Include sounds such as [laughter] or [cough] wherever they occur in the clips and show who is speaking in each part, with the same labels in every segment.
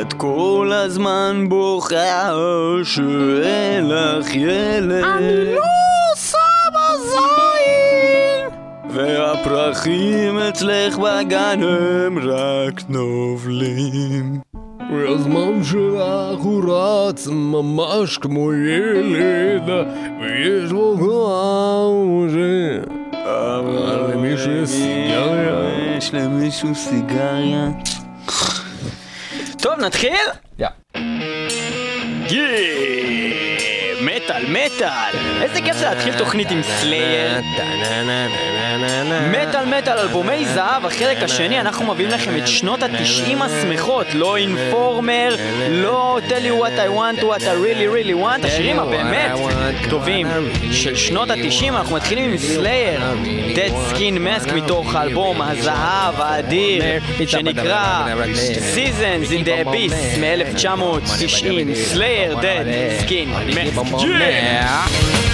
Speaker 1: את כל הזמן בוכה שאין לך ילד
Speaker 2: אני לא עושה בזין!
Speaker 1: והפרחים אצלך בגן הם רק נובלים
Speaker 2: והזמן שלך הוא רץ ממש כמו ילד ויש בו כוח ש... אבל למישהו יש סיגריה?
Speaker 1: יש למישהו סיגריה? טוב, נתחיל?
Speaker 2: יא.
Speaker 1: מטאל, מטאל! איזה כיף זה להתחיל תוכנית עם Slayer. מטאל מטאל אלבומי זהב, החלק השני, אנחנו מביאים לכם את שנות התשעים השמחות, לא Informer, לא tell you what I want, what I really really want, השירים הבאמת טובים של שנות התשעים, אנחנו מתחילים עם Slayer, Dead Skin Mask מתוך האלבום הזהב האדיר, שנקרא Seasons in the Abyss מ-1990, סלייר, Dead Skin Mask. Yeah!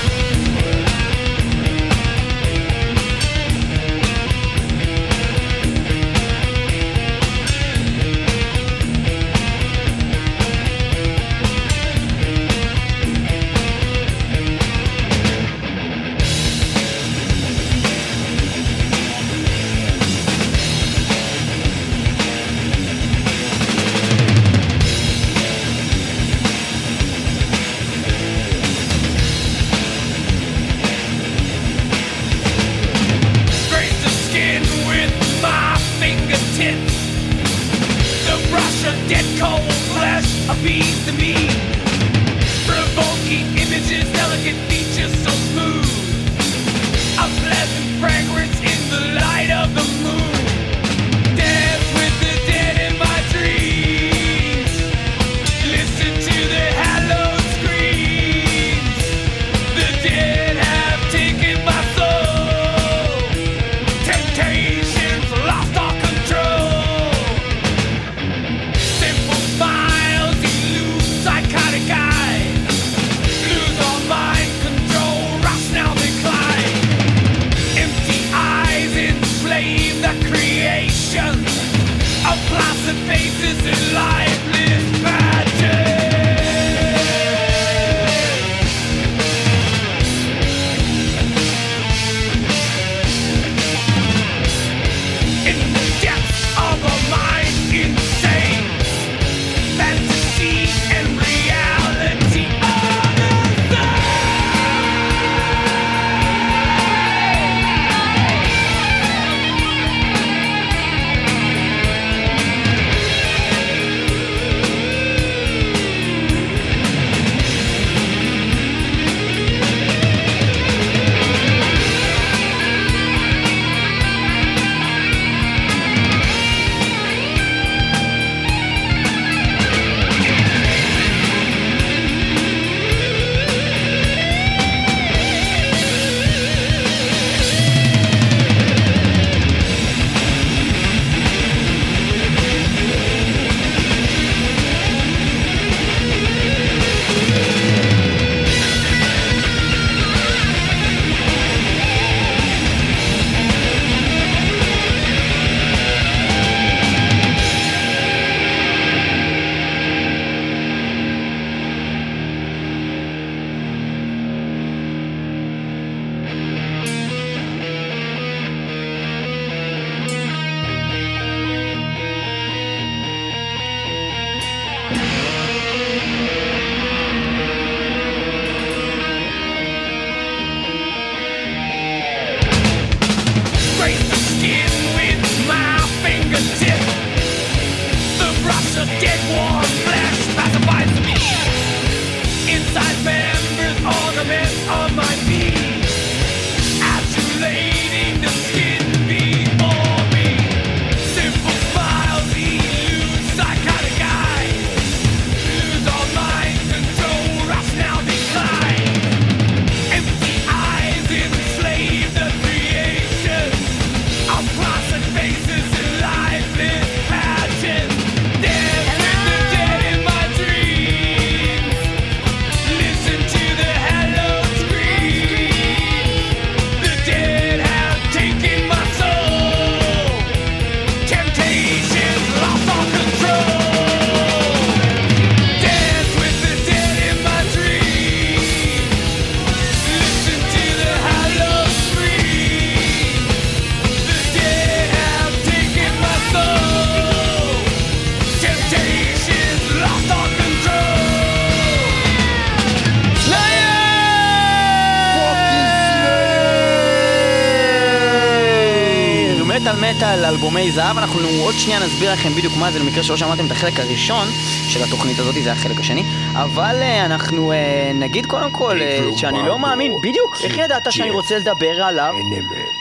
Speaker 3: זהב, אנחנו עוד שנייה נסביר לכם בדיוק מה זה למקרה שלא שמעתם את החלק הראשון של התוכנית הזאת, זה החלק השני, אבל אה, אנחנו אה, נגיד קודם כל אה, שאני לא מאמין, בדיוק, איך ידעת שאני רוצה לדבר עליו?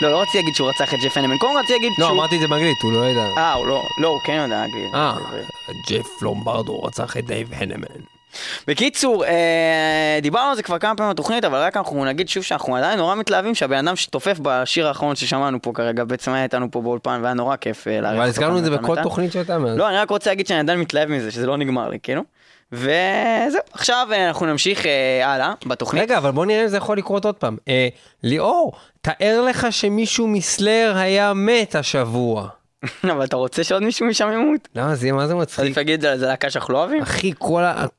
Speaker 3: לא, לא רציתי להגיד שהוא רצח את ג'ף הנמן, קודם רציתי להגיד
Speaker 2: לא,
Speaker 3: שהוא...
Speaker 2: אמרתי את זה באנגלית, הוא לא ידע.
Speaker 3: אה, הוא לא, לא, הוא כן יודע אנגלית.
Speaker 2: אה, ג'ף לומברדו רצח את דייב הנמן.
Speaker 3: בקיצור, אה, דיברנו על זה כבר כמה פעמים בתוכנית, אבל רק אנחנו נגיד שוב שאנחנו עדיין נורא מתלהבים שהבן אדם שתופף בשיר האחרון ששמענו פה כרגע, בעצם היה איתנו פה באולפן והיה נורא כיף אה, לארח
Speaker 2: אבל הזכרנו את זה בכל. תוכנית שהייתה מאז.
Speaker 3: לא, אני רק רוצה להגיד שאני עדיין מתלהב מזה, שזה לא נגמר לי, כאילו. וזהו, עכשיו אה, אנחנו נמשיך אה, הלאה בתוכנית.
Speaker 2: רגע, אבל בוא נראה אם זה יכול לקרות עוד פעם. אה, ליאור, תאר לך שמישהו מ Slayer היה מת השבוע. [laughs]
Speaker 3: אבל אתה רוצה שעוד מישהו משם ימות?
Speaker 2: למה זה יהיה מה זה מצחיק?
Speaker 3: עדיף להגיד זה להקה שאנחנו לא אוהבים?
Speaker 2: אחי,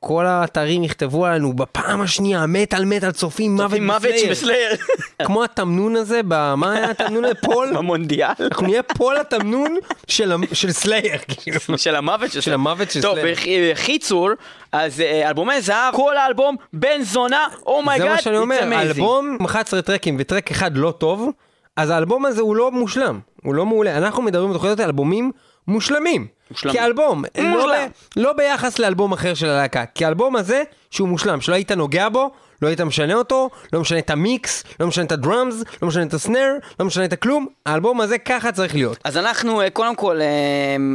Speaker 2: כל, האתרים יכתבו עלינו בפעם השנייה, מת על מת על צופים מוות
Speaker 3: מוות
Speaker 2: ב
Speaker 3: Slayer. [laughs]
Speaker 2: כמו התמנון הזה, מה היה התמנון הזה? פול? [laughs]
Speaker 3: במונדיאל.
Speaker 2: אנחנו נהיה פול התמנון של, Slayer, כאילו.
Speaker 3: של המוות של
Speaker 2: של
Speaker 3: טוב,
Speaker 2: Slayer.
Speaker 3: בקיצור, אז אה, אלבומי זהב, כל האלבום בן זונה,
Speaker 2: זה
Speaker 3: oh my God,
Speaker 2: מה שאני אומר, אלבום 11 טרקים ו track אחד לא טוב, אז האלבום הזה הוא לא מושלם, הוא לא מעולה. אנחנו מדברים בתוכניות על אלבומים מושלמים.
Speaker 3: מושלמים.
Speaker 2: כאלבום, לא,
Speaker 3: מושלם.
Speaker 2: ב, לא ביחס לאלבום אחר של הלהקה, כי האלבום הזה, שהוא מושלם, שלא היית נוגע בו, לא היית משנה אותו, לא משנה את המיקס, לא משנה את ה drums, לא משנה את ה snare, לא משנה את הכלום, האלבום הזה ככה צריך להיות.
Speaker 3: אז אנחנו, אה, קודם כל, אה,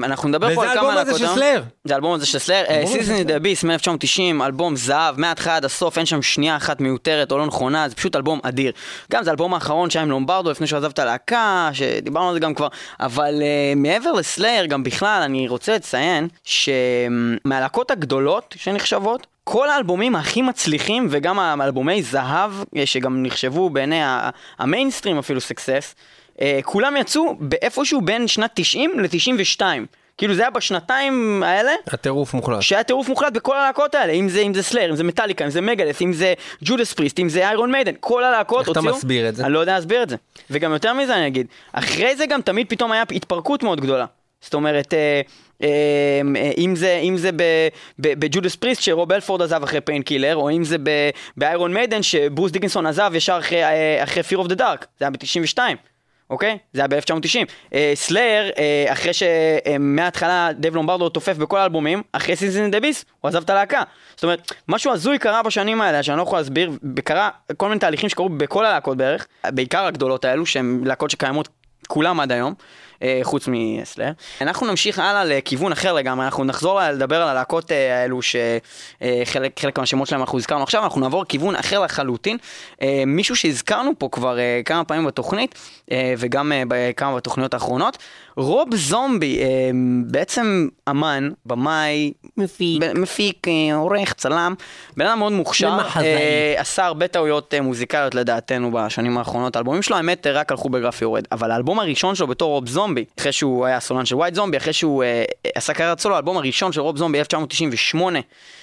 Speaker 3: אנחנו נדבר פה
Speaker 2: וזה
Speaker 3: על כמה
Speaker 2: האלבום הזה
Speaker 3: להקות,
Speaker 2: של
Speaker 3: אה?
Speaker 2: Slayer.
Speaker 3: זה האלבום הזה של
Speaker 2: של
Speaker 3: Seasons in the Abyss מ-1990, אלבום זהב, מההתחלה עד הסוף, אין שם שנייה אחת מיותרת או לא נכונה, זה פשוט אלבום אדיר. גם זה האלבום האחרון שהיה עם לומברדו לפני שהוא עזב את הלהקה, שדיברנו על זה גם כבר, אבל מעבר ל Slayer, גם בכלל, אני רוצה לציין שמהלהקות הגדולות שנחשבות, כל האלבומים הכי מצליחים וגם האלבומי זהב, אה, שגם נחשבו בעיני המיינסטרים אפילו סקסס, אה, כולם יצאו באיפשהו בין שנת 90 ל-92. כאילו זה היה בשנתיים האלה,
Speaker 2: הטירוף מוחלט.
Speaker 3: שהיה טירוף מוחלט בכל הלהקות האלה, אם זה, אם זה Slayer, אם זה מטאליקה, אם זה Megadeth, אם זה Judas Priest, אם זה Iron Maiden, כל הלהקות
Speaker 2: איך אתה
Speaker 3: הוציאו...
Speaker 2: מסביר את זה?
Speaker 3: אני לא יודע להסביר את זה. וגם יותר מזה אני אגיד, אחרי זה גם תמיד פתאום היה התפרקות מאוד גדולה. זאת אומרת, אה, אה, אה, אם זה, אם זה ב Judas Priest שרוב אלפורד עזב אחרי Painkiller, או אם זה ב Iron Maiden שברוס דיקינסון עזב ישר אחרי, אחרי Fear of the Dark, זה היה ב-92. אוקיי? זה היה ב-1990. Slayer, אחרי שמההתחלה דייב לומברדו תופף בכל האלבומים, אחרי Seasons in the Abyss, הוא עזב את הלהקה. זאת אומרת, משהו הזוי קרה בשנים האלה, שאני לא יכול להסביר, קרה כל מיני תהליכים שקרו בכל הלהקות בערך, בעיקר הגדולות האלו, שהן להקות שקיימות כולם עד היום. אה, חוץ מסלאר. אנחנו נמשיך הלאה לכיוון אחר לגמרי, אנחנו נחזור לדבר על הלהקות אה, האלו שחלק חלק מהשמות שלהם אנחנו הזכרנו עכשיו, אנחנו נעבור לכיוון אחר לחלוטין. אה, מישהו שהזכרנו פה כבר אה, כמה פעמים בתוכנית, אה, וגם אה, בכמה בתוכניות האחרונות, רוב זומבי, אה, בעצם אמן, במאי,
Speaker 2: מפיק.
Speaker 3: מפיק, אה, עורך, צלם, בן אדם מאוד מוכשר. אה, עשה הרבה טעויות אה, מוזיקליות לדעתנו בשנים האחרונות, האלבומים שלו האמת אה, רק הלכו בגרף יורד, אבל האלבום הראשון שלו בתור רוב זומבי, אחרי שהוא היה סולן של White Zombie, אחרי שהוא אה, עשה קריירת סולו, האלבום הראשון של רוב זומבי 1998,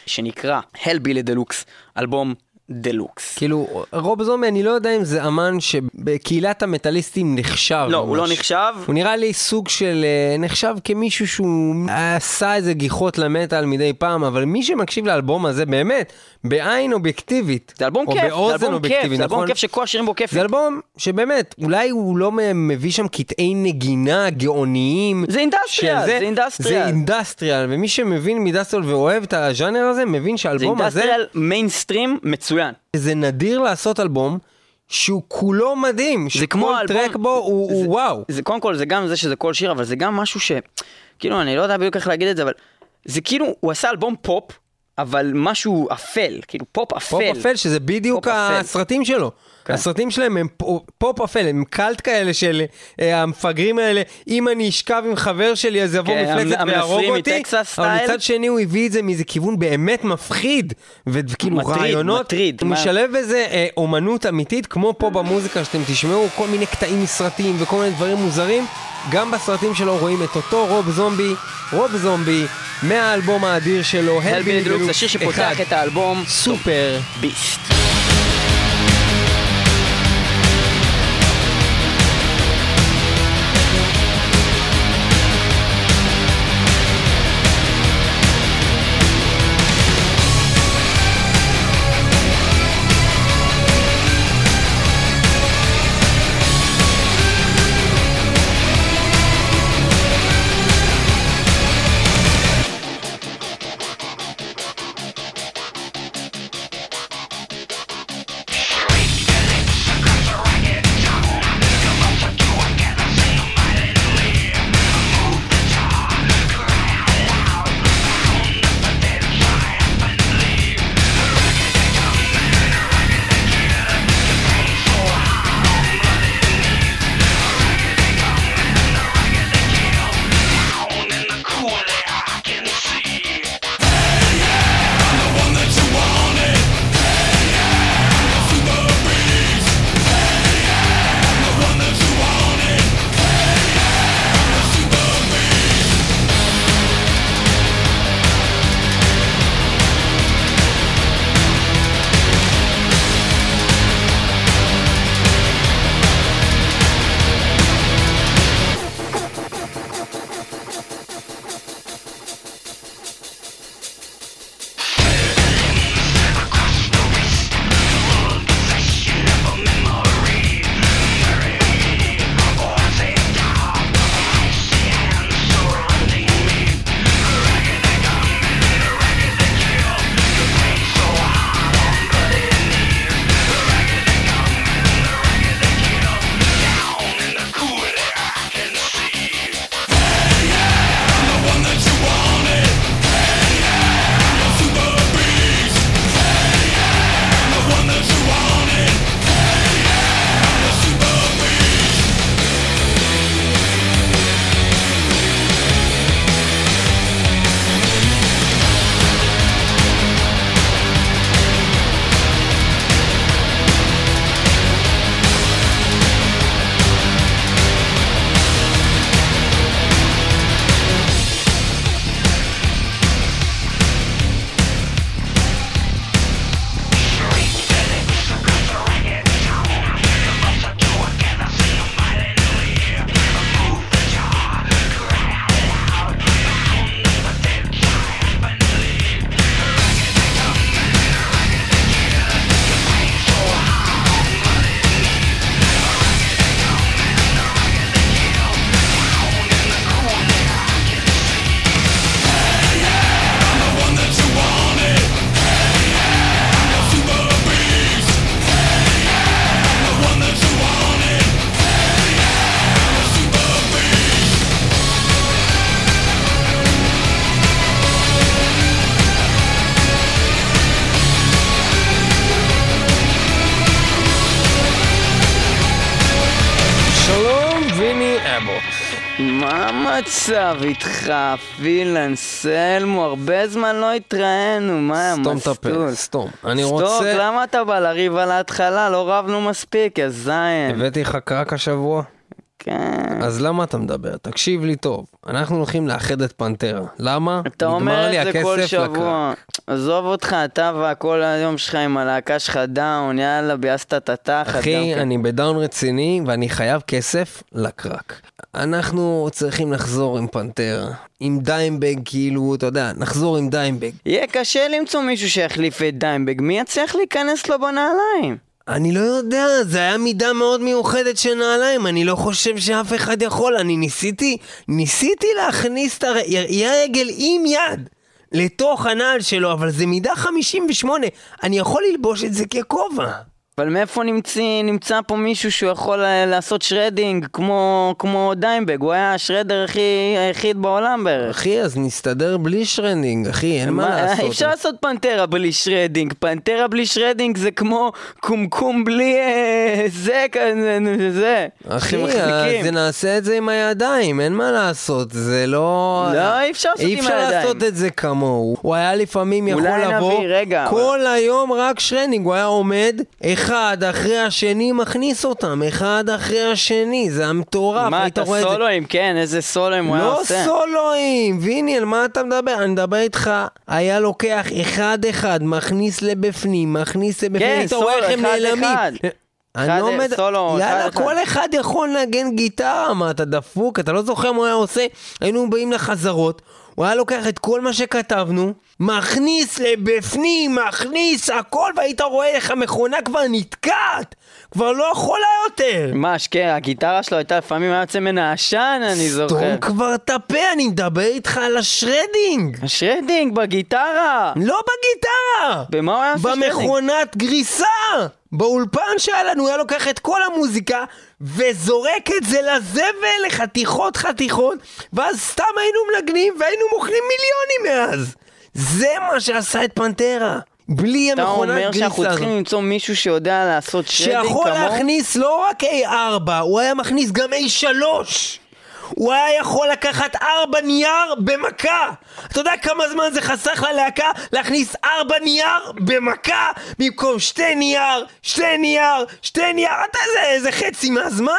Speaker 3: שנקרא Hellbilly Deluxe, אלבום דלוקס.
Speaker 2: כאילו, רוב זומבי, אני לא יודע אם זה אמן שבקהילת המטאליסטים נחשב
Speaker 3: לא, הוא לא
Speaker 2: ממש.
Speaker 3: נחשב,
Speaker 2: הוא נראה לי סוג של, אה, נחשב כמישהו שהוא עשה איזה גיחות למטאל מדי פעם, אבל מי שמקשיב לאלבום הזה באמת, בעין אובייקטיבית,
Speaker 3: זה אלבום
Speaker 2: או
Speaker 3: כיף, זה אלבום כיף,
Speaker 2: אובייקטיבית,
Speaker 3: זה אלבום
Speaker 2: נכון?
Speaker 3: כיף שכל השירים בו כיפים.
Speaker 2: זה אלבום שבאמת, אולי הוא לא מביא שם קטעי נגינה גאוניים.
Speaker 3: זה
Speaker 2: industrial,
Speaker 3: זה industrial.
Speaker 2: זה industrial, ומי שמבין מ industrial ואוהב את הז'אנר הזה, מבין
Speaker 3: זה
Speaker 2: שהאלבום הזה,
Speaker 3: industrial מיינסטרים מצוין.
Speaker 2: זה נדיר לעשות אלבום שהוא כולו מדהים, שכל track בו הוא הוא
Speaker 3: זה-
Speaker 2: וואו.
Speaker 3: זה קודם כל, זה גם זה שזה כל שיר, אבל זה גם משהו ש... כאילו, אני לא יודע בדיוק איך להגיד את זה, אבל... זה כאילו, הוא עשה אלבום פופ, אבל משהו אפל, כאילו פופ אפל.
Speaker 2: פופ אפל, שזה בדיוק
Speaker 3: פופ אפל.
Speaker 2: הסרטים שלו.
Speaker 3: כן.
Speaker 2: הסרטים שלהם הם פופ אפל, הם cult כאלה של אה, המפגרים האלה, אם אני אשכב עם חבר שלי אז יבוא
Speaker 3: כן,
Speaker 2: מפלצת ויהרוג אותי, אבל. מצד שני הוא הביא את זה מאיזה כיוון באמת מפחיד, וכאילו רעיונות,
Speaker 3: מטריד,
Speaker 2: הוא
Speaker 3: מה-
Speaker 2: משלב בזה אה, אומנות אמיתית, כמו פה במוזיקה שאתם תשמעו, כל מיני קטעים מסרטים וכל מיני דברים מוזרים, גם בסרטים שלו רואים את אותו רוב זומבי, רוב זומבי, מהאלבום האדיר שלו,
Speaker 3: הלבילי דלוקס, השיר שפותח. את האלבום,
Speaker 2: סופר.
Speaker 3: ביסט. המצב איתך, פיל אנסלמו? הרבה זמן לא התראינו, מה,
Speaker 2: סתום את הפה,
Speaker 3: מסטול?
Speaker 2: סתום. אני
Speaker 3: סטוק,
Speaker 2: רוצה...
Speaker 3: למה אתה בא לריב על ההתחלה? לא רבנו מספיק, יא זין.
Speaker 2: הבאתי לך קרק השבוע?
Speaker 3: כן.
Speaker 2: אז למה אתה מדבר? תקשיב לי טוב. אנחנו הולכים לאחד את פנטרה. למה?
Speaker 3: אתה אומר את זה כל שבוע.
Speaker 2: לקרק.
Speaker 3: עזוב אותך, אתה והכל היום שלך עם הלהקה שלך דאון, יאללה, ביאסת את התחת.
Speaker 2: אחי,
Speaker 3: כן.
Speaker 2: אני בדאון רציני ואני חייב כסף לקרק. אנחנו צריכים לחזור עם פנטרה. עם דיימבג, כאילו, אתה יודע, נחזור עם דיימבג.
Speaker 3: יהיה קשה למצוא מישהו שיחליף את דיימבג, מי יצליח להיכנס לו בנעליים?
Speaker 2: אני לא יודע, זה היה מידה מאוד מיוחדת של נעליים, אני לא חושב שאף אחד יכול, אני ניסיתי, ניסיתי להכניס את הר... יהיה רגל עם יד לתוך הנעל שלו, אבל זה מידה 58, אני יכול ללבוש את זה ככובע.
Speaker 3: אבל מאיפה נמצא, נמצא פה מישהו שהוא יכול אה, לעשות shredding כמו, כמו דיימבג? הוא היה ה shredder הכי היחיד בעולם בערך.
Speaker 2: אחי, אז נסתדר בלי shredding, אחי, אין מה לעשות.
Speaker 3: אי [laughs] אפשר לעשות פנטרה בלי shredding. פנטרה בלי shredding זה כמו קומקום בלי אה, זה, כזה, זה.
Speaker 2: אחי. אז נעשה את זה עם הידיים, אין מה לעשות, זה לא...
Speaker 3: לא, אי אפשר לעשות
Speaker 2: אי
Speaker 3: עם
Speaker 2: אפשר
Speaker 3: הידיים.
Speaker 2: לעשות את זה כמוהו. הוא היה לפעמים יכול
Speaker 3: אולי
Speaker 2: לבוא
Speaker 3: נביא, רגע,
Speaker 2: כל היום רק shredding, הוא היה עומד אחד אחרי השני מכניס אותם, אחד אחרי השני, זה היה מטורף,
Speaker 3: מה, אתה
Speaker 2: את זה.
Speaker 3: סולואים? כן, איזה סולואים הוא היה
Speaker 2: לא
Speaker 3: עושה.
Speaker 2: סולואים, ויני, על מה אתה מדבר? אני מדבר איתך, היה לוקח אחד-אחד, מכניס לבפנים, מכניס לבפנים,
Speaker 3: כן,
Speaker 2: היית רואה איך הם
Speaker 3: סולו, אחד,
Speaker 2: נעלמים.
Speaker 3: אחד.
Speaker 2: אני לא מד...
Speaker 3: סולו,
Speaker 2: יאללה,
Speaker 3: אחד.
Speaker 2: כל אחד יכול לנגן גיטרה, מה אתה דפוק? אתה לא זוכר מה הוא היה עושה? היינו באים לחזרות, הוא היה לוקח את כל מה שכתבנו, מכניס לבפנים, מכניס הכל, והיית רואה איך המכונה כבר נתקעת, כבר לא יכולה יותר.
Speaker 3: מה, שכן, הגיטרה שלו הייתה לפעמים היה יוצא ממנה עשן, אני זוכר.
Speaker 2: סתום כבר את הפה, אני מדבר איתך על השרדינג.
Speaker 3: השרדינג בגיטרה!
Speaker 2: לא בגיטרה!
Speaker 3: במה הוא היה עושה שרדינג?
Speaker 2: במכונת גריסה! באולפן שהיה לנו, היה לוקח את כל המוזיקה וזורק את זה לזבל לחתיכות חתיכות ואז סתם היינו מנגנים והיינו מוכרים מיליונים מאז! זה מה שעשה את פנטרה! בלי
Speaker 3: אתה
Speaker 2: המכונת
Speaker 3: אומר
Speaker 2: גריסה
Speaker 3: שאנחנו
Speaker 2: הזאת.
Speaker 3: צריכים למצוא מישהו שיודע לעשות shredding
Speaker 2: שיכול
Speaker 3: כמוהו?
Speaker 2: להכניס לא רק A4, הוא היה מכניס גם A3 הוא היה יכול לקחת ארבע נייר במכה אתה יודע כמה זמן זה חסך ללהקה להכניס ארבע נייר במכה במקום שתי נייר, שתי נייר, שתי נייר אתה זה, זה חצי מהזמן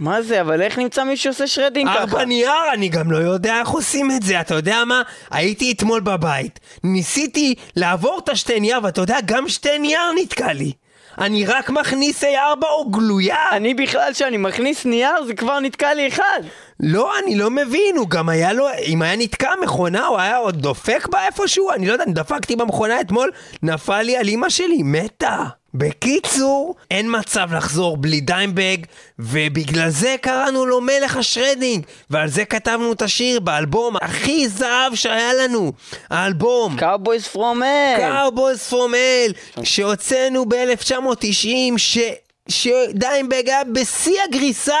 Speaker 3: מה זה, אבל איך נמצא מישהו שעושה shredding ככה?
Speaker 2: ארבע נייר, אני גם לא יודע איך עושים את זה, אתה יודע מה? הייתי אתמול בבית, ניסיתי לעבור את השתי נייר, ואתה יודע, גם שתי נייר נתקע לי. אני רק מכניס A4 או גלויה.
Speaker 3: אני בכלל, כשאני מכניס נייר, זה כבר נתקע לי אחד.
Speaker 2: לא, אני לא מבין, הוא גם היה לו, אם היה נתקע מכונה, הוא היה עוד דופק בה איפשהו, אני לא יודע, דפקתי במכונה אתמול, נפל לי על אמא שלי, מתה. בקיצור, אין מצב לחזור בלי דיימבג, ובגלל זה קראנו לו מלך ה shredding, ועל זה כתבנו את השיר באלבום הכי זהב שהיה לנו, האלבום.
Speaker 3: Cowboys From Hell.
Speaker 2: Cowboys From Hell, שהוצאנו ב-1990, ש... שדיימבג היה בשיא הגריסה,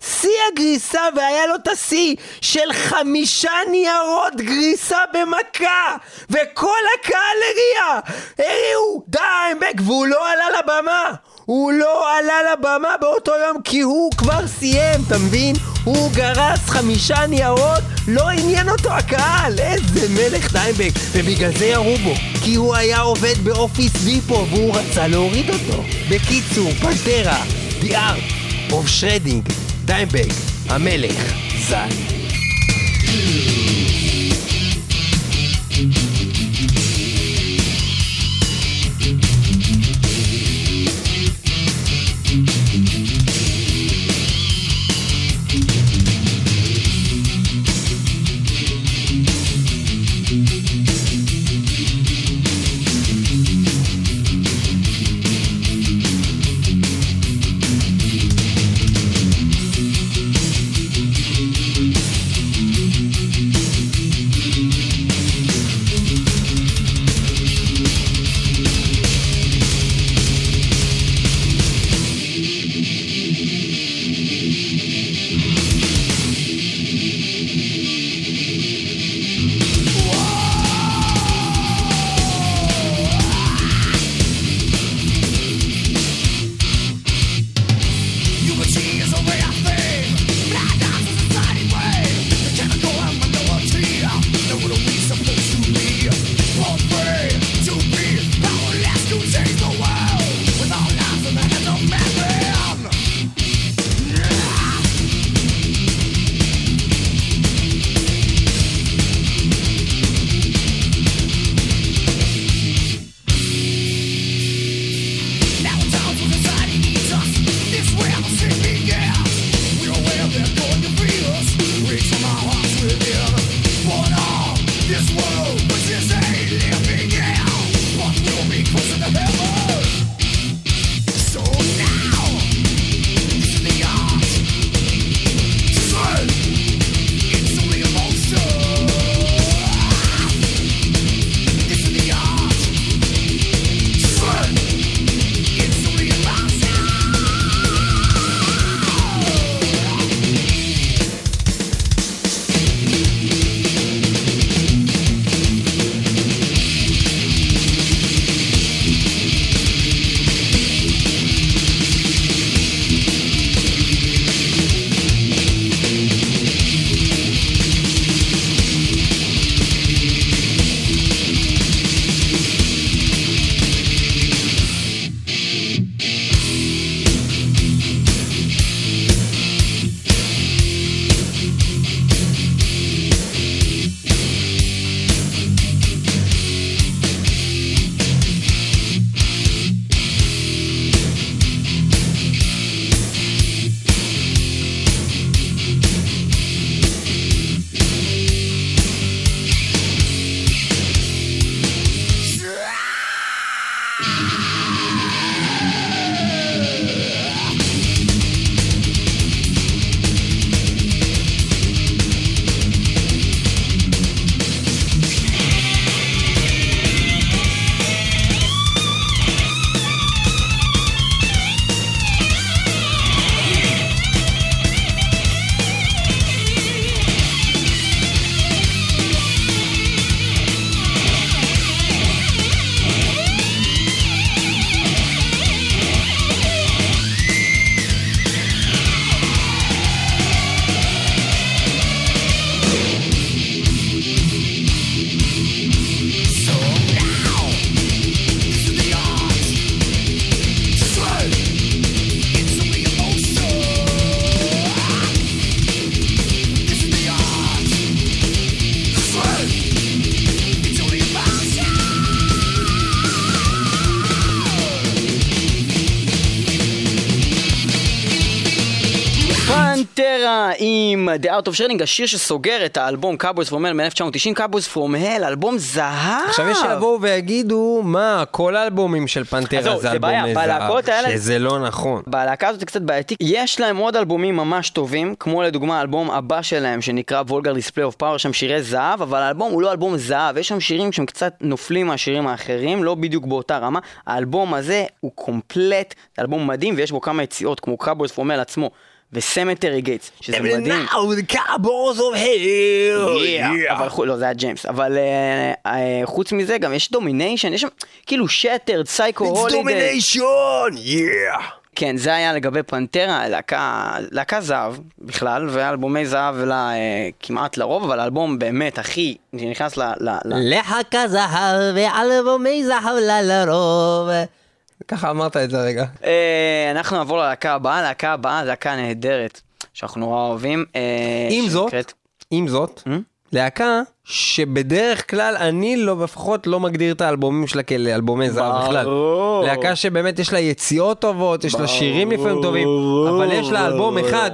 Speaker 2: שיא הגריסה, והיה לו את השיא של חמישה ניירות גריסה במכה, וכל הקהל הריע, הריעו דיימבג, והוא לא עלה לבמה. הוא לא עלה לבמה באותו יום כי הוא כבר סיים, אתה מבין? הוא גרס חמישה ניירות, לא עניין אותו הקהל, איזה מלך דיימבג, ובגלל זה ירו בו, כי הוא היה עובד באופיס דיפו והוא רצה להוריד אותו. בקיצור, פנטרה, Art of Shredding, דיימבג, המלך, ז"ל.
Speaker 3: The Out of Shredding, השיר שסוגר את האלבום Cowboys From Hell מ-1990, Cowboys From Hell, אלבום זהב.
Speaker 2: עכשיו יש שיבואו ויגידו, מה, כל האלבומים של
Speaker 3: זהו,
Speaker 2: זה
Speaker 3: זה
Speaker 2: אלבומי זהב,
Speaker 3: האלה-
Speaker 2: שזה לא נכון.
Speaker 3: בלהקה הזאת זה קצת בעייתי, יש להם עוד אלבומים ממש טובים, כמו לדוגמה האלבום הבא שלהם שנקרא Vulgar Display of Power, שם שירי זהב, אבל האלבום הוא לא אלבום זהב, יש שם שירים שהם קצת נופלים מהשירים האחרים, לא בדיוק באותה רמה. האלבום הזה הוא קומפלט, זה אלבום מדהים ויש בו כמה יציאות, כמו Cowboys From Hell עצמו. ו Cemetery Gates, שזה מדהים.
Speaker 2: the Cowboys of Hell.
Speaker 3: אבל חו- לא, זה היה ג'יימס. אבל אה, אה, חוץ מזה גם יש Domination, יש שם כאילו Shattered, Psycho Holiday.
Speaker 2: domination, yeah.
Speaker 3: כן, זה היה לגבי פנטרה, להקה, להקה זהב בכלל, ואלבומי זהב לה, אה, כמעט לרוב, אבל האלבום באמת הכי נכנס ל... ל, ל
Speaker 2: להקה זהב ואלבומי זהב לה לרוב. ככה אמרת את זה רגע.
Speaker 3: אה, אנחנו נעבור ללהקה הבאה, הלהקה הבאה, להקה נהדרת, שאנחנו נורא אוהבים. אה,
Speaker 2: עם זאת, עם זאת,
Speaker 3: Hmm?
Speaker 2: להקה שבדרך כלל אני לא, לפחות לא מגדיר את האלבומים שלה כאלבומי זהב בכלל.
Speaker 3: ברור.
Speaker 2: להקה שבאמת יש לה יציאות טובות, יש לה שירים לפעמים טובים, אבל יש לה אלבום אחד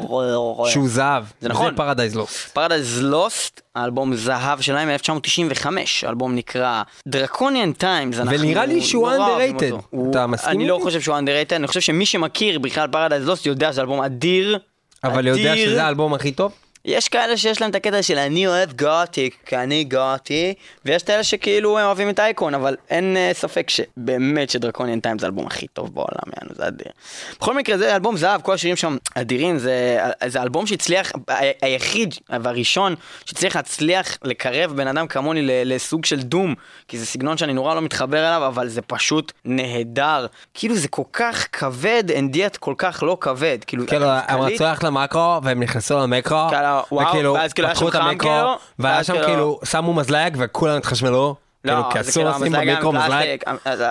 Speaker 2: שהוא זהב.
Speaker 3: זה נכון.
Speaker 2: זה Paradise Lost.
Speaker 3: Paradise Lost, האלבום זהב שלהם מ-1995, האלבום נקרא Draconian Times.
Speaker 2: ונראה לי שהוא underrated. אתה מסכים
Speaker 3: אני לא? חושב שהוא underrated, אני חושב שמי שמכיר בכלל Paradise Lost יודע שזה אלבום אדיר.
Speaker 2: אבל יודע. שזה האלבום הכי טוב?
Speaker 3: יש כאלה שיש להם את הקטע של אני אוהב gothic, כי אני גותי, ויש את אלה שכאילו הם אוהבים את האייקון, אבל אין אה, ספק שבאמת ש Draconian Times זה האלבום הכי טוב בעולם, יענו, זה אדיר. בכל מקרה זה אלבום זהב, כל השירים שם אדירים, זה, זה אלבום שהצליח, היחיד והראשון שהצליח להצליח לקרב בן אדם כמוני לסוג של דום, כי זה סגנון שאני נורא לא מתחבר אליו, אבל זה פשוט נהדר. כאילו זה כל כך כבד, אנדיאט כל כך לא כבד. כאילו,
Speaker 2: כאילו, הם רצו ללכת למקרו, והם נכנסו למקרו,
Speaker 3: כאילו, וואו,
Speaker 2: וכאילו,
Speaker 3: ואז כאילו היה שם חם, כאילו,
Speaker 2: והיה שם
Speaker 3: כאילו-
Speaker 2: כאילו, שמו מזלג וכולם התחשמלו. כאילו, כי אסור
Speaker 3: כאילו,
Speaker 2: לשים במיקרו מזלג.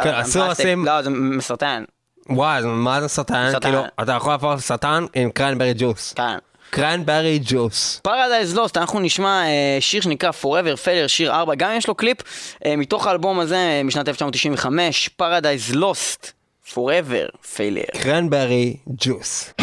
Speaker 2: כן, אסור. לשים-
Speaker 3: לא, זה מסרטן.
Speaker 2: וואי, מה זה סרטן? כאילו, אתה יכול להפוך לסרטן עם קרנברי ג'וס.
Speaker 3: כן.
Speaker 2: cranberry juice.
Speaker 3: Paradise Lost, אנחנו נשמע אה, שיר שנקרא Forever Failure, שיר 4, גם יש לו קליפ, אה, מתוך האלבום הזה אה, משנת 1995, Paradise Lost, Forever Failure. cranberry juice.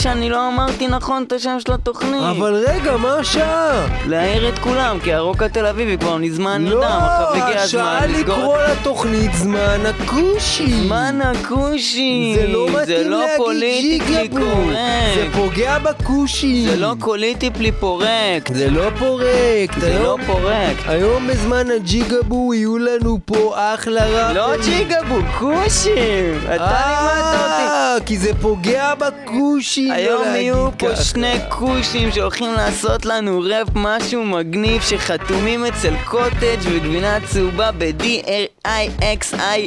Speaker 3: שאני לא אמרתי נכון את השם של התוכנית.
Speaker 4: אבל רגע, מה השעה?
Speaker 3: להעיר את כולם, כי הרוק התל אביבי כבר מזמן
Speaker 4: לא,
Speaker 3: נרדם, עכשיו הגיע
Speaker 4: השעה
Speaker 3: הזמן לסגור
Speaker 4: לקרוא לתוכנית זמן הכושי.
Speaker 3: זמן הכושי!
Speaker 4: זה לא מתאים
Speaker 3: לא
Speaker 4: להגיד
Speaker 3: פוליטיקלי
Speaker 4: ג'יגאבו. זה! פוגע בכושי.
Speaker 3: זה לא קוליטיפלי פורקט!
Speaker 4: זה לא פורקט.
Speaker 3: זה לא פורקט!
Speaker 4: היום בזמן הג'יגאבו יהיו לנו פה אחלה ראפרים.
Speaker 3: לא ג'יגאבו, כושים! אתה לימדת אותי!
Speaker 4: כי זה פוגע בכושי. לא
Speaker 3: היום יהיו פה
Speaker 4: ככה.
Speaker 3: שני כושים שהולכים לעשות לנו ראפ משהו מגניב שחתומים אצל קוטג' וגבינה צהובה ב-D-R-I-X-I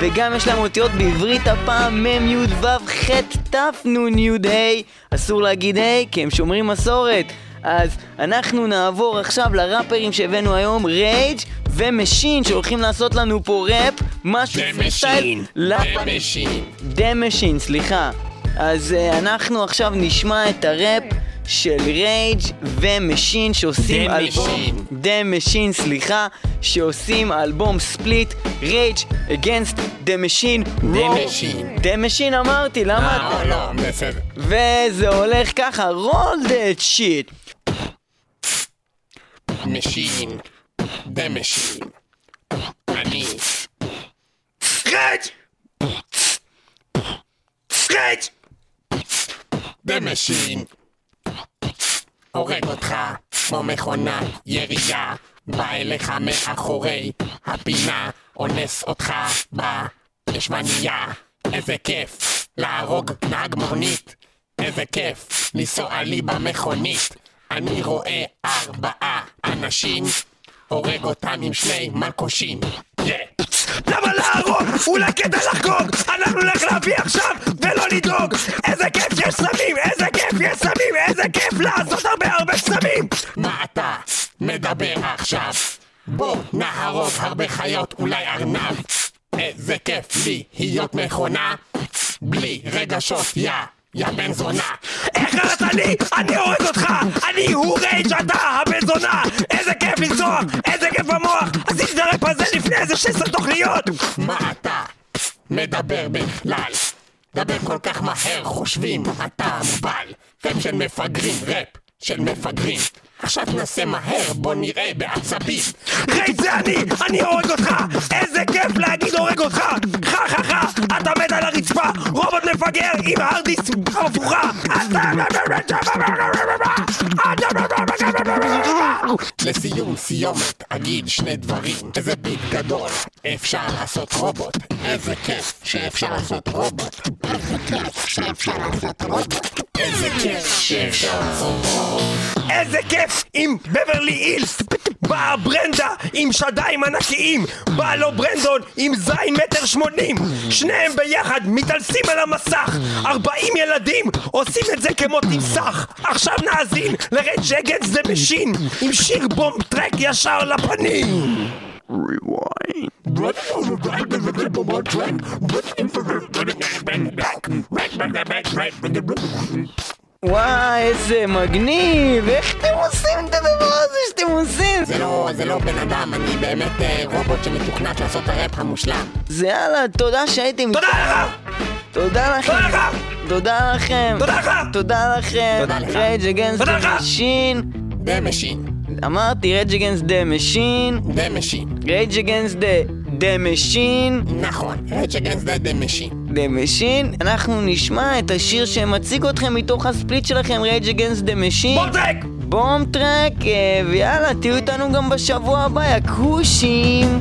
Speaker 3: וגם יש להם אותיות בעברית הפעם מ' י' ו' ח' ת' נ' י' ה' אסור להגיד ה' כי הם שומרים מסורת אז אנחנו נעבור עכשיו לראפרים שהבאנו היום Rage ו Machine שהולכים לעשות לנו פה ראפ משהו פריסטייל
Speaker 5: The
Speaker 3: Machine. The Machine, סליחה. אז uh, אנחנו עכשיו נשמע את הראפ של Rage ו Machine שעושים אלבום...
Speaker 5: The
Speaker 3: Machine. The Machine, סליחה, שעושים אלבום split Rage against The
Speaker 5: Machine.
Speaker 3: The Machine. The Machine אמרתי, למה
Speaker 5: אה,
Speaker 3: אתה...
Speaker 5: לא, בסדר.
Speaker 3: וזה הולך ככה, roll that shit.
Speaker 5: Machine. The Machine. אני.
Speaker 2: Rage! Rage!
Speaker 5: The Machine. הורג אותך כמו מכונה ירייה. בא אליך מאחורי הפינה. אונס אותך בישבנייה. איזה כיף להרוג נהג מונית. איזה כיף לנסוע לי במכונית. אני רואה ארבעה אנשים. הורג אותם עם שני מלקושים.
Speaker 2: למה להרוג? אולי כדאי לחגוג! אנחנו נלך להביא עכשיו ולא לדאוג! איזה כיף שיש סמים! איזה כיף יש סמים! איזה כיף לעשות הרבה הרבה סמים!
Speaker 5: מה אתה מדבר עכשיו? בוא נהרוג הרבה חיות, אולי ארנב. איזה כיף לי להיות מכונה, בלי רגשות, יא, יא בן זונה.
Speaker 2: איך לי? אני הורג אותך! אני הוא רייג' אתה הבן זונה! איזה כיף לנסוע! איזה כיף במוח! עשיתי את הראפ הזה לפני איזה 16 תוכניות!
Speaker 5: מה אתה מדבר בכלל? דבר כל כך מהר, חושבים, אתה מוגבל. ראפ של מפגרים, ראפ של מפגרים. עכשיו נעשה מהר, בוא נראה בעצבים.
Speaker 2: רייג' זה אני! אני הורג אותך! איזה כיף להגיד הורג אותך! חה חה חה! אתה מת על הרצפה! רובוט מפגר עם הרדיסק הפוכה!
Speaker 5: לסיום סיומת אגיד שני דברים איזה ביט גדול אפשר לעשות רובוט איזה כיף שאפשר לעשות רובוט איזה כיף שאפשר לעשות רובוט איזה כיף שאפשר לעשות רובוט
Speaker 2: איזה כיף עם בברלי אילס! באה ברנדה עם שדיים ענקיים! בא לו ברנדון עם זין מטר שמונים! שניהם ביחד מתעלסים על המסך! ארבעים ילדים עושים את זה כמו תמסך! עכשיו נאזין ל Rage Against the Machine! עם שיר Bombtrack ישר לפנים! Rewind.
Speaker 3: וואי, איזה מגניב! איך אתם עושים את הדבר הזה שאתם עושים?
Speaker 5: זה לא, זה לא בן אדם, אני באמת רובוט שמתוכנת לעשות הראפ המושלם.
Speaker 6: זה יאללה, תודה שהייתם...
Speaker 3: תודה לך!
Speaker 6: תודה לכם!
Speaker 3: תודה
Speaker 6: לכם!
Speaker 3: תודה
Speaker 6: לכם!
Speaker 5: תודה
Speaker 3: לכם! Rage
Speaker 6: Against Machine!
Speaker 5: ו Machine.
Speaker 6: אמרתי Rage Against the Machine.
Speaker 5: The Machine.
Speaker 6: Rage Against the The Machine.
Speaker 5: נכון, Rage Against the The Machine.
Speaker 6: The Machine, אנחנו נשמע את השיר שמציג אתכם מתוך ה split שלכם, Rage Against the Machine.
Speaker 3: Bombtrack!
Speaker 6: בום טרק, ויאללה, תהיו איתנו גם בשבוע הבא, יא כושים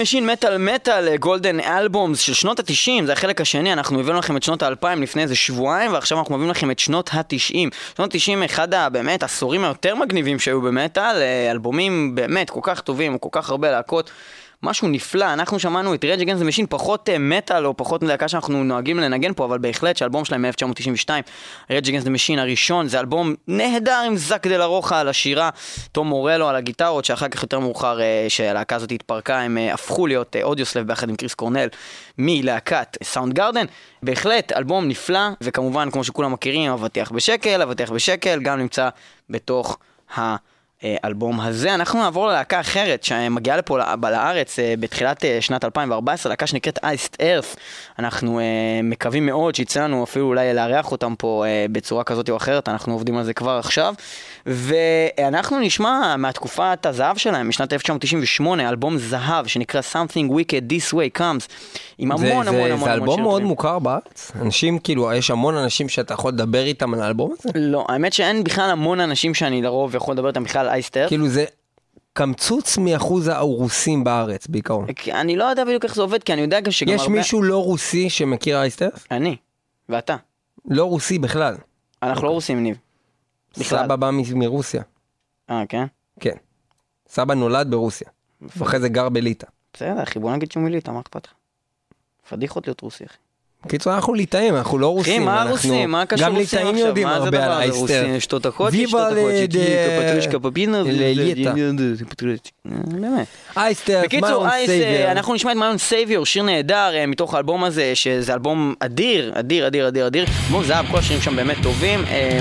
Speaker 6: Machine מטאל מטאל, אה, golden אלבום של שנות התשעים, זה החלק השני, אנחנו הבאנו לכם את שנות האלפיים לפני איזה שבועיים, ועכשיו אנחנו מביאים לכם את שנות התשעים. שנות התשעים, אחד הבאמת עשורים היותר מגניבים שהיו במטאל, אה, אלבומים באמת כל כך טובים, כל כך הרבה להקות. משהו נפלא, אנחנו שמענו את Rage Against the פחות אה, מטאל או פחות מלהקה שאנחנו נוהגים לנגן פה, אבל בהחלט שהאלבום שלהם מ-1992, Rage Against the הראשון, זה אלבום נהדר עם זאק דה לה רוצ'ה על השירה, תום מורלו על הגיטרות, שאחר כך יותר מאוחר, אה, שהלהקה הזאת התפרקה, הם אה, הפכו להיות אודיוסלב ביחד עם קריס קורנל מלהקת סאונד גרדן. בהחלט, אלבום נפלא, וכמובן, כמו שכולם מכירים, אבטיח בשקל, אבטיח בשקל, גם נמצא בתוך ה...
Speaker 3: האלבום הזה. אנחנו נעבור ללהקה אחרת שמגיעה לפה לארץ אה, בתחילת אה, שנת 2014, להקה שנקראת Iced Earth. אנחנו אה, מקווים מאוד שיצא לנו אפילו אולי לארח אותם פה אה, בצורה כזאת או אחרת, אנחנו עובדים על זה כבר עכשיו. ואנחנו נשמע מהתקופת הזהב שלהם, משנת 1998, אלבום זהב שנקרא Something Wicked This Way Comes, עם המון
Speaker 2: זה,
Speaker 3: המון
Speaker 2: זה,
Speaker 3: המון
Speaker 2: זה
Speaker 3: המון
Speaker 2: אלבום
Speaker 3: שירים
Speaker 2: מאוד
Speaker 3: טובים.
Speaker 2: מוכר בארץ? אנשים, כאילו, יש המון אנשים שאתה יכול לדבר איתם על האלבום הזה?
Speaker 3: לא, האמת שאין בכלל המון אנשים שאני לרוב יכול לדבר איתם בכלל אייסטר.
Speaker 2: כאילו זה קמצוץ מאחוז האורוסים בארץ בעיקרון.
Speaker 3: אני לא יודע בדיוק איך זה עובד, כי אני יודע גם שגם
Speaker 2: יש
Speaker 3: הרבה...
Speaker 2: מישהו לא רוסי שמכיר אייסטרס?
Speaker 3: אני, ואתה.
Speaker 2: לא רוסי בכלל.
Speaker 3: אנחנו לא רוסים, ניב. בכלל.
Speaker 2: סבא בא מרוסיה.
Speaker 3: אה, כן?
Speaker 2: כן. סבא נולד ברוסיה. ואחרי זה גר בליטא.
Speaker 3: בסדר, אחי, בוא נגיד שהוא מליטא, מה אכפת לך? פדיחות להיות רוסי, אחי.
Speaker 2: בקיצור, אנחנו ליטאים, אנחנו לא
Speaker 3: אחי,
Speaker 2: רוסים.
Speaker 3: מה
Speaker 2: אנחנו-
Speaker 3: רוסים? מה קשור
Speaker 2: גם
Speaker 3: רוסים
Speaker 2: ליטאים
Speaker 3: עכשיו?
Speaker 2: יודעים
Speaker 3: מה זה
Speaker 2: הרבה על אייסטר.
Speaker 3: רוסים? שתות הקוטי,
Speaker 2: ויבה
Speaker 3: שתות הקוטי,
Speaker 2: ל-
Speaker 3: פטרישקה פפינה,
Speaker 2: לליטא.
Speaker 3: באמת.
Speaker 2: אייסטר,
Speaker 3: בקיצור. אנחנו נשמע את מיון סייביור, שיר נהדר אה, מתוך האלבום הזה, שזה אלבום אדיר, אדיר, אדיר, אדיר, אדיר. אלבום זהב, כל השירים שם באמת טובים. אה,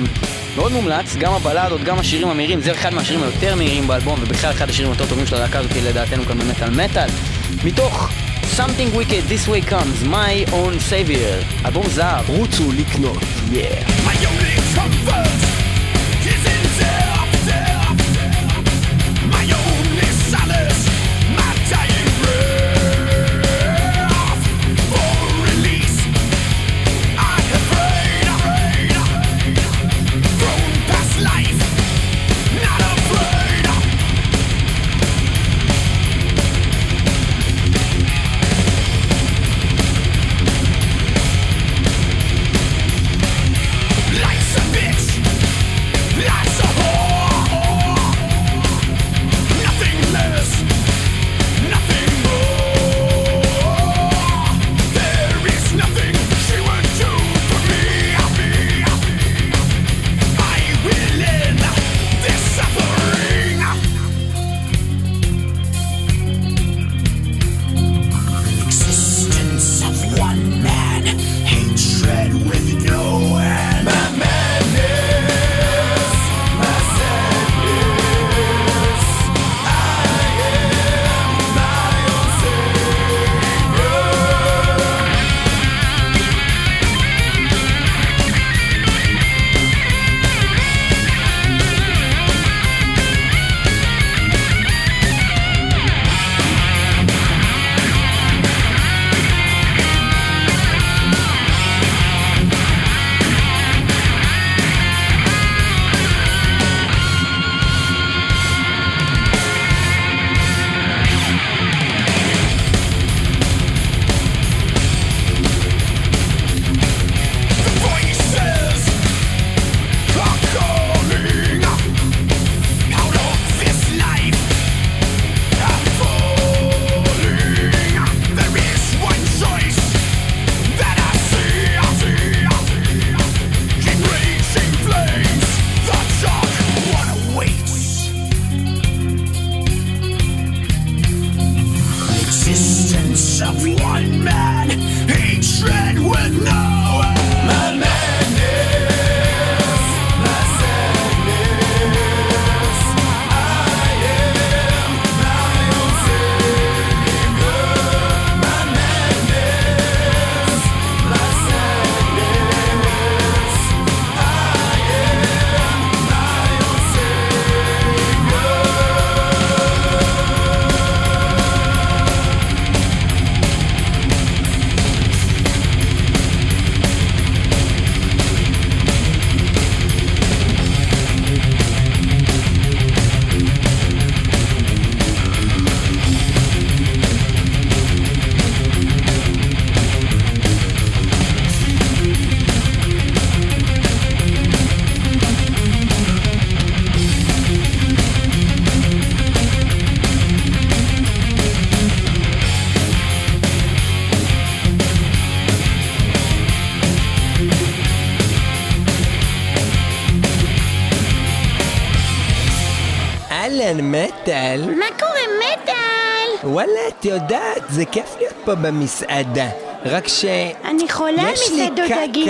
Speaker 3: מאוד מומלץ, גם הבלדות, גם השירים המהירים, זה אחד מהשירים היותר מהירים באלבום, ובכלל אחד השירים היותר טובים של הלהקה הזאת לדעתנו כאן במטאל מטאל. מתוך Something Wicked, This Way Comes, My Own Savior, אלבום זהב.
Speaker 2: רוצו לקנות.
Speaker 3: Yeah.
Speaker 6: My only comfort is in death,
Speaker 2: פה במסעדה. רק ש...
Speaker 7: אני חולה על
Speaker 2: יש לי
Speaker 7: מסעדות דגים.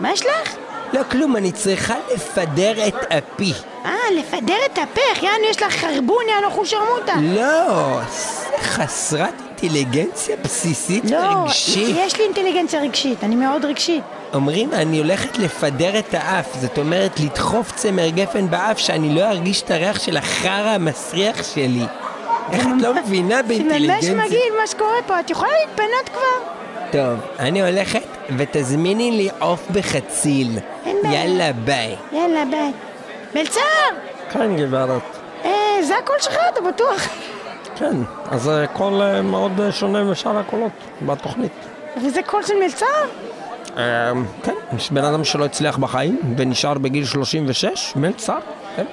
Speaker 7: מה יש לך?
Speaker 2: לא כלום, אני צריכה לפדר את אפי.
Speaker 7: אה, לפדר את הפך, יענו, יש לך חרבון, יענו חושרמוטה.
Speaker 8: לא, חסרת אינטליגנציה בסיסית
Speaker 7: לא,
Speaker 8: רגשית.
Speaker 7: יש לי אינטליגנציה רגשית, אני מאוד רגשית.
Speaker 8: אומרים, אני הולכת לפדר את האף, זאת אומרת לדחוף צמר גפן באף שאני לא ארגיש את הריח של החרא המסריח שלי. איך את לא מבינה
Speaker 7: זה ממש
Speaker 8: באינטליגנציה?
Speaker 7: מגעיל מה שקורה פה, את יכולה להתפנות כבר?
Speaker 8: טוב, אני הולכת ותזמיני לי עוף בחציל.
Speaker 7: אין בעיה.
Speaker 8: יאללה, ביי.
Speaker 7: יאללה, ביי. מלצר!
Speaker 2: כן, גברת.
Speaker 7: אה, זה הקול שלך, אתה בטוח?
Speaker 2: כן, אז זה קול אה, מאוד שונה משאר הקולות בתוכנית.
Speaker 7: וזה קול של מלצר?
Speaker 2: אה, כן, יש בן אדם שלא הצליח בחיים ונשאר בגיל 36, מלצר.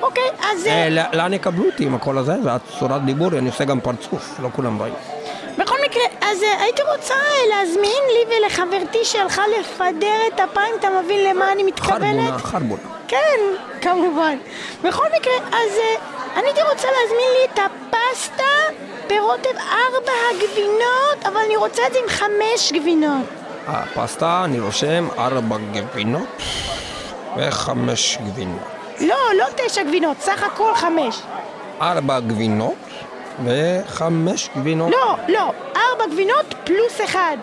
Speaker 7: אוקיי, אז... אה,
Speaker 2: אה, לאן יקבלו אותי עם הקול הזה? והצורת דיבור, אני עושה גם פרצוף, לא כולם רואים.
Speaker 7: בכל מקרה, אז אה, הייתי רוצה להזמין לי ולחברתי שהלכה לפדר את הפיים, אתה מבין למה אני מתכוונת?
Speaker 2: חרבונה, חרבונה.
Speaker 7: כן, כמובן. בכל מקרה, אז אני הייתי רוצה להזמין לי את הפסטה ברוטב ארבע הגבינות, אבל אני רוצה את זה עם חמש גבינות.
Speaker 2: הפסטה, אני רושם ארבע גבינות וחמש גבינות.
Speaker 7: לא, לא תשע גבינות, סך הכל חמש.
Speaker 2: ארבע גבינות וחמש גבינות.
Speaker 7: לא, לא, ארבע גבינות פלוס אחד.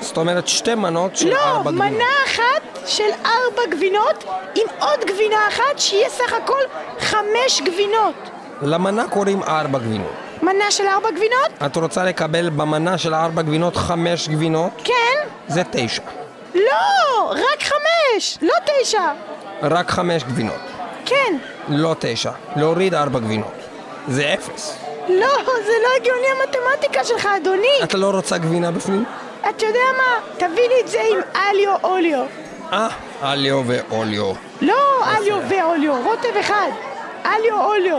Speaker 2: זאת אומרת שתי מנות של
Speaker 7: לא,
Speaker 2: ארבע גבינות.
Speaker 7: מנה אחת של ארבע גבינות עם עוד גבינה אחת, שיהיה סך הכל חמש גבינות.
Speaker 2: למנה קוראים ארבע גבינות.
Speaker 7: מנה של ארבע גבינות?
Speaker 2: את רוצה לקבל במנה של ארבע גבינות חמש גבינות?
Speaker 7: כן.
Speaker 2: זה תשע.
Speaker 7: לא, רק חמש, לא תשע.
Speaker 2: רק חמש גבינות.
Speaker 7: כן.
Speaker 2: לא תשע. להוריד ארבע גבינות. זה אפס.
Speaker 7: לא, זה לא הגיוני המתמטיקה שלך, אדוני.
Speaker 2: אתה לא רוצה גבינה בפנים?
Speaker 7: אתה יודע מה? תביא לי את זה עם אליו אוליו.
Speaker 2: אה, אליו ואוליו.
Speaker 7: לא אליו ואוליו, רוטב אחד. אליו אוליו.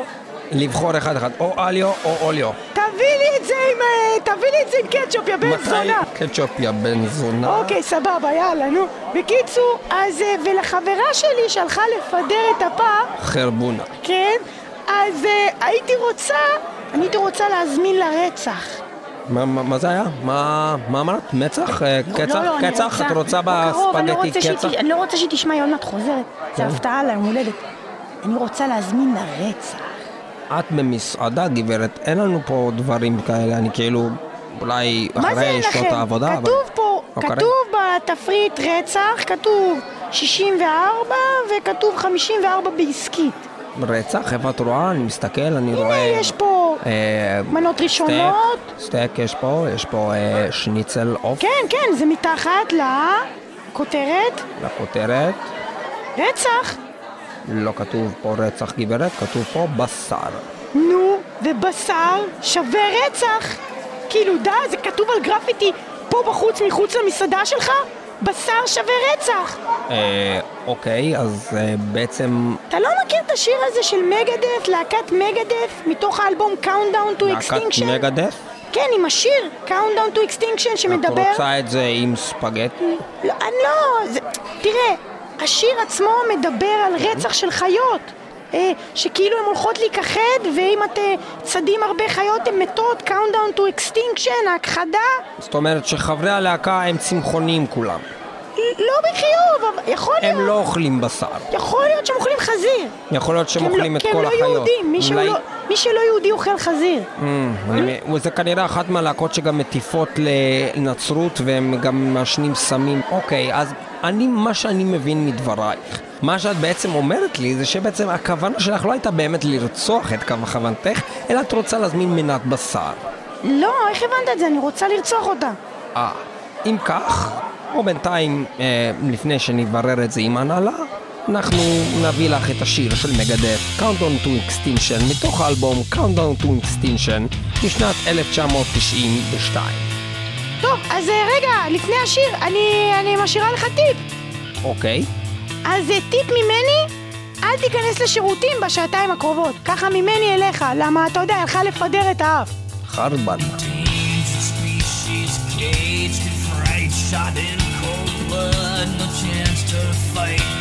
Speaker 2: לבחור אחד אחד, או אליו או אוליו.
Speaker 7: תביא לי את זה עם... אה, תביא לי את זה עם קטשופ, יא בן
Speaker 2: מתי
Speaker 7: זונה.
Speaker 2: קטשופ יא בן זונה?
Speaker 7: אוקיי, סבבה, יאללה, נו. בקיצור, אז... אה, ולחברה שלי שהלכה לפדר את הפח,
Speaker 2: חרבונה.
Speaker 7: כן? אז אה, הייתי רוצה... אני הייתי רוצה להזמין לרצח.
Speaker 2: מה- מה מה זה היה? מה מה אמרת? מצח? אה, קצח?
Speaker 7: לא, לא, אני
Speaker 2: קצח? את רוצה
Speaker 7: אני לא
Speaker 2: בספגטי
Speaker 7: רוצה
Speaker 2: קצח?
Speaker 7: אני לא רוצה שהיא תשמע, היא עוד מעט חוזרת. זה
Speaker 2: כן.
Speaker 7: הפתעה ליום הולדת. אני רוצה להזמין לרצח.
Speaker 2: את במסעדה, גברת, אין לנו פה דברים כאלה, אני כאילו, אולי
Speaker 7: מה זה
Speaker 2: אחרי שעות
Speaker 7: לכם?
Speaker 2: העבודה, אבל...
Speaker 7: כתוב פה,
Speaker 2: קרה.
Speaker 7: כתוב בתפריט רצח, כתוב 64 וכתוב 54 בעסקית.
Speaker 2: רצח, איפה את רואה? אני מסתכל, אני
Speaker 7: הנה,
Speaker 2: רואה...
Speaker 7: יש פה
Speaker 2: אה,
Speaker 7: מנות ראשונות.
Speaker 2: סטייק, סטייק יש פה, יש פה אה, שניצל עוף
Speaker 7: כן, כן, זה מתחת לכותרת
Speaker 2: לכותרת.
Speaker 7: רצח.
Speaker 2: לא כתוב פה רצח גברת, כתוב פה בשר.
Speaker 7: נו, ובשר שווה רצח. כאילו, די, זה כתוב על גרפיטי פה בחוץ, מחוץ למסעדה שלך? בשר שווה רצח.
Speaker 2: אה, אוקיי, אז אה, בעצם
Speaker 7: אתה לא מכיר את השיר הזה של מגדף, להקת מגדף, מתוך האלבום Countdown to
Speaker 2: להקת
Speaker 7: Extinction?
Speaker 2: מגדף?
Speaker 7: כן, עם השיר Countdown to Extinction
Speaker 2: את
Speaker 7: שמדבר...
Speaker 2: רוצה את זה עם ספגטי?
Speaker 7: לא, אני לא, זה... תראה, השיר עצמו מדבר על רצח של חיות. אה, שכאילו הן הולכות להיכחד, ואם את אה, צדים הרבה חיות הן מתות, Countdown to Extinction, ההכחדה.
Speaker 2: זאת אומרת שחברי הלהקה הם צמחונים כולם.
Speaker 7: לא בחיוב, אבל יכול להיות.
Speaker 2: הם לא אוכלים בשר.
Speaker 7: יכול להיות שהם אוכלים חזיר.
Speaker 2: יכול להיות שהם אוכלים
Speaker 7: לא-
Speaker 2: את
Speaker 7: כי הם
Speaker 2: כל
Speaker 7: לא
Speaker 2: החיות.
Speaker 7: יהודים, מי לא- מי שלא יהודי אוכל חזיר.
Speaker 2: אמ, אני- זה כנראה אחת מהלהקות שגם מטיפות לנצרות והם גם מעשנים סמים. אוקיי, אז אני, מה שאני מבין מדברייך, מה שאת בעצם אומרת לי זה שבעצם הכוונה שלך לא הייתה באמת לרצוח את קו הכוונתך, אלא את רוצה להזמין מנת בשר.
Speaker 7: לא, איך הבנת את זה? אני רוצה לרצוח אותה.
Speaker 2: אה, אם כך, או בינתיים, אה, לפני שנברר את זה עם הנהלה, אנחנו נביא לך את השיר של מגדף, Countdown to Extinction, מתוך האלבום Countdown to Extinction, משנת 1992.
Speaker 7: טוב, אז אה, רגע, לפני השיר, אני, אני משאירה לך טיפ.
Speaker 2: אוקיי?
Speaker 7: אז אה, טיפ ממני, אל תיכנס לשירותים בשעתיים הקרובות. ככה ממני אליך, למה אתה יודע, הלכה לפדר את האף.
Speaker 2: חרבן.
Speaker 9: Shot in cold blood, no chance to fight.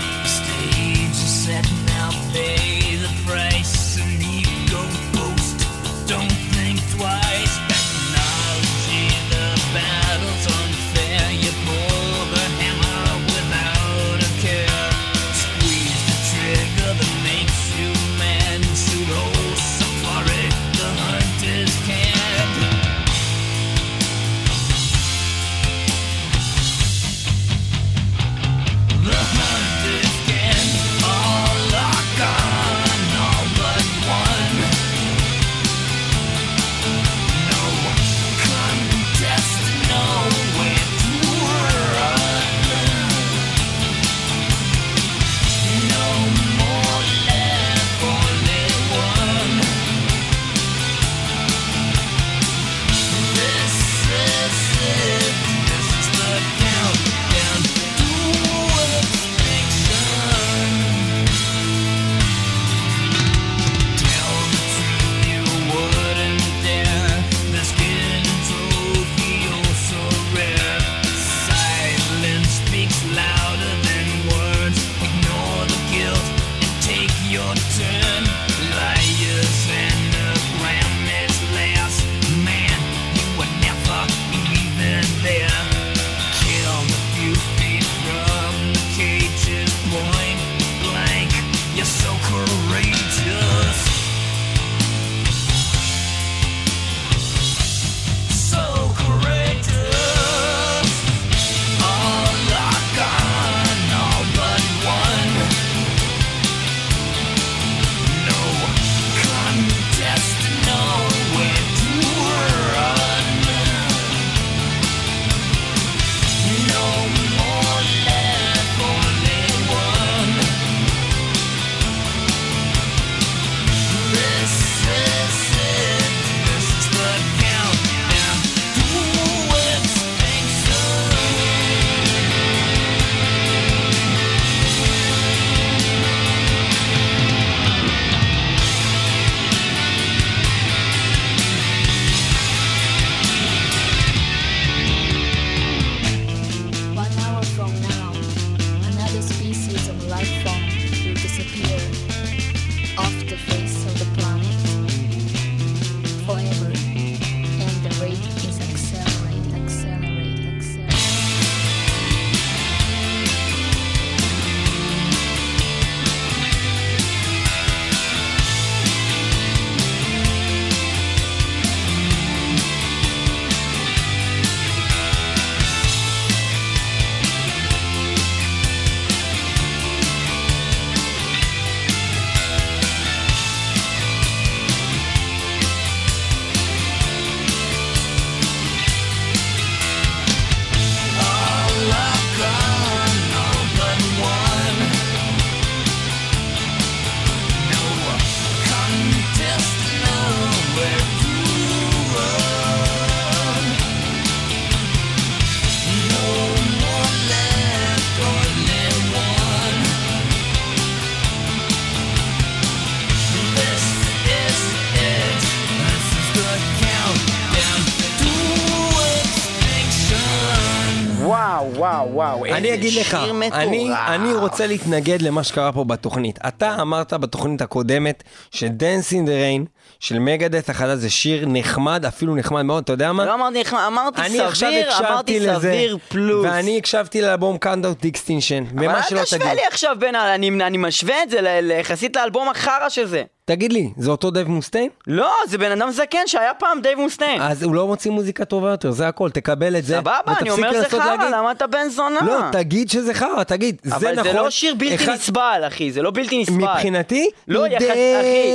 Speaker 2: אני אגיד לך,
Speaker 3: מטורף.
Speaker 2: אני, אני רוצה להתנגד למה שקרה פה בתוכנית. אתה אמרת בתוכנית הקודמת ש-Dance in the Rain של Megadeth החדש זה שיר נחמד, אפילו נחמד מאוד, אתה יודע מה?
Speaker 3: לא אמרתי, אמרתי
Speaker 2: אני עכשיו
Speaker 3: סביר, אמרתי
Speaker 2: לזה,
Speaker 3: סביר פלוס.
Speaker 2: ואני הקשבתי לאלבום Countdown to Extinction,
Speaker 3: אבל
Speaker 2: ומה
Speaker 3: אל
Speaker 2: שלא
Speaker 3: תשווה
Speaker 2: תגיד.
Speaker 3: לי עכשיו בין. אני, אני משווה את זה יחסית לאלבום החרא של זה.
Speaker 2: תגיד לי, זה אותו דייב מוסטיין?
Speaker 3: לא, זה בן אדם זקן שהיה פעם דייב מוסטיין.
Speaker 2: אז הוא לא מוציא מוזיקה טובה יותר, זה הכל, תקבל את זה.
Speaker 3: סבבה, אני אומר זה חרא, למה אתה בן זונה?
Speaker 2: לא, תגיד שזה חרא, תגיד, זה נכון.
Speaker 3: אבל זה לא שיר בלתי
Speaker 2: אחד-
Speaker 3: נסבל, אחי, זה לא בלתי נסבל.
Speaker 2: מבחינתי,
Speaker 3: לא, יחס- אחי.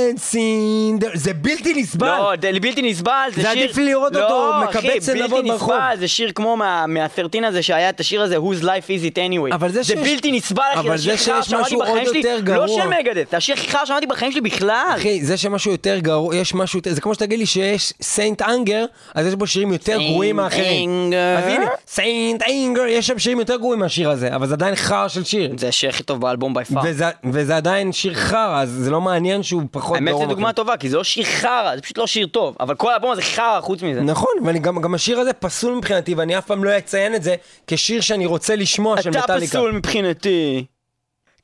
Speaker 2: זה בלתי נסבל.
Speaker 3: לא, זה בלתי נסבל, זה
Speaker 2: זה
Speaker 3: שיר...
Speaker 2: עדיף לי לראות אותו
Speaker 3: לא,
Speaker 2: מקבץ
Speaker 3: אחי,
Speaker 2: זנבות
Speaker 3: בלתי
Speaker 2: ברחוב.
Speaker 3: נסבל, זה שיר כמו מה- מהסרטין הזה שהיה את השיר הזה, Whose Life Is It Anyway.
Speaker 2: אבל זה
Speaker 3: זה
Speaker 2: שיש-
Speaker 3: בלתי נסבל, אחי,
Speaker 2: אבל
Speaker 3: זה
Speaker 2: זה שיש
Speaker 3: שמעתי
Speaker 2: משהו
Speaker 3: בחיים
Speaker 2: עוד
Speaker 3: שלי.
Speaker 2: יותר
Speaker 3: לא
Speaker 2: גרוע.
Speaker 3: של מגדט, זה השיר הכי חרא שמעתי בחיים שלי בכלל.
Speaker 2: אחי, זה שמשהו יותר גרוע, יש משהו יותר, זה כמו שתגיד לי שיש סיינט אנגר, אז יש בו שירים יותר
Speaker 3: Saint
Speaker 2: גרועים מאחרים.
Speaker 3: Anger.
Speaker 2: אז הנה, סיינט אנגר, יש שם שירים יותר גרועים מהשיר הזה, אבל זה עדיין חרא של שיר.
Speaker 3: זה השיר הכי טוב באלבום בי פאר.
Speaker 2: וזה, וזה עדיין שיר חרא, אז זה לא מעניין שהוא פחות
Speaker 3: האמת. זו דוגמה. טובה, כי זה לא שיר חרא, זה פשוט לא שיר טוב. אבל כל האלבום הזה חרא חוץ מזה.
Speaker 2: נכון, וגם גם השיר הזה פסול מבחינתי, ואני אף פעם לא אציין את זה כשיר שאני רוצה לשמוע של
Speaker 3: אתה
Speaker 2: מטאליקה.
Speaker 3: פסול מבחינתי.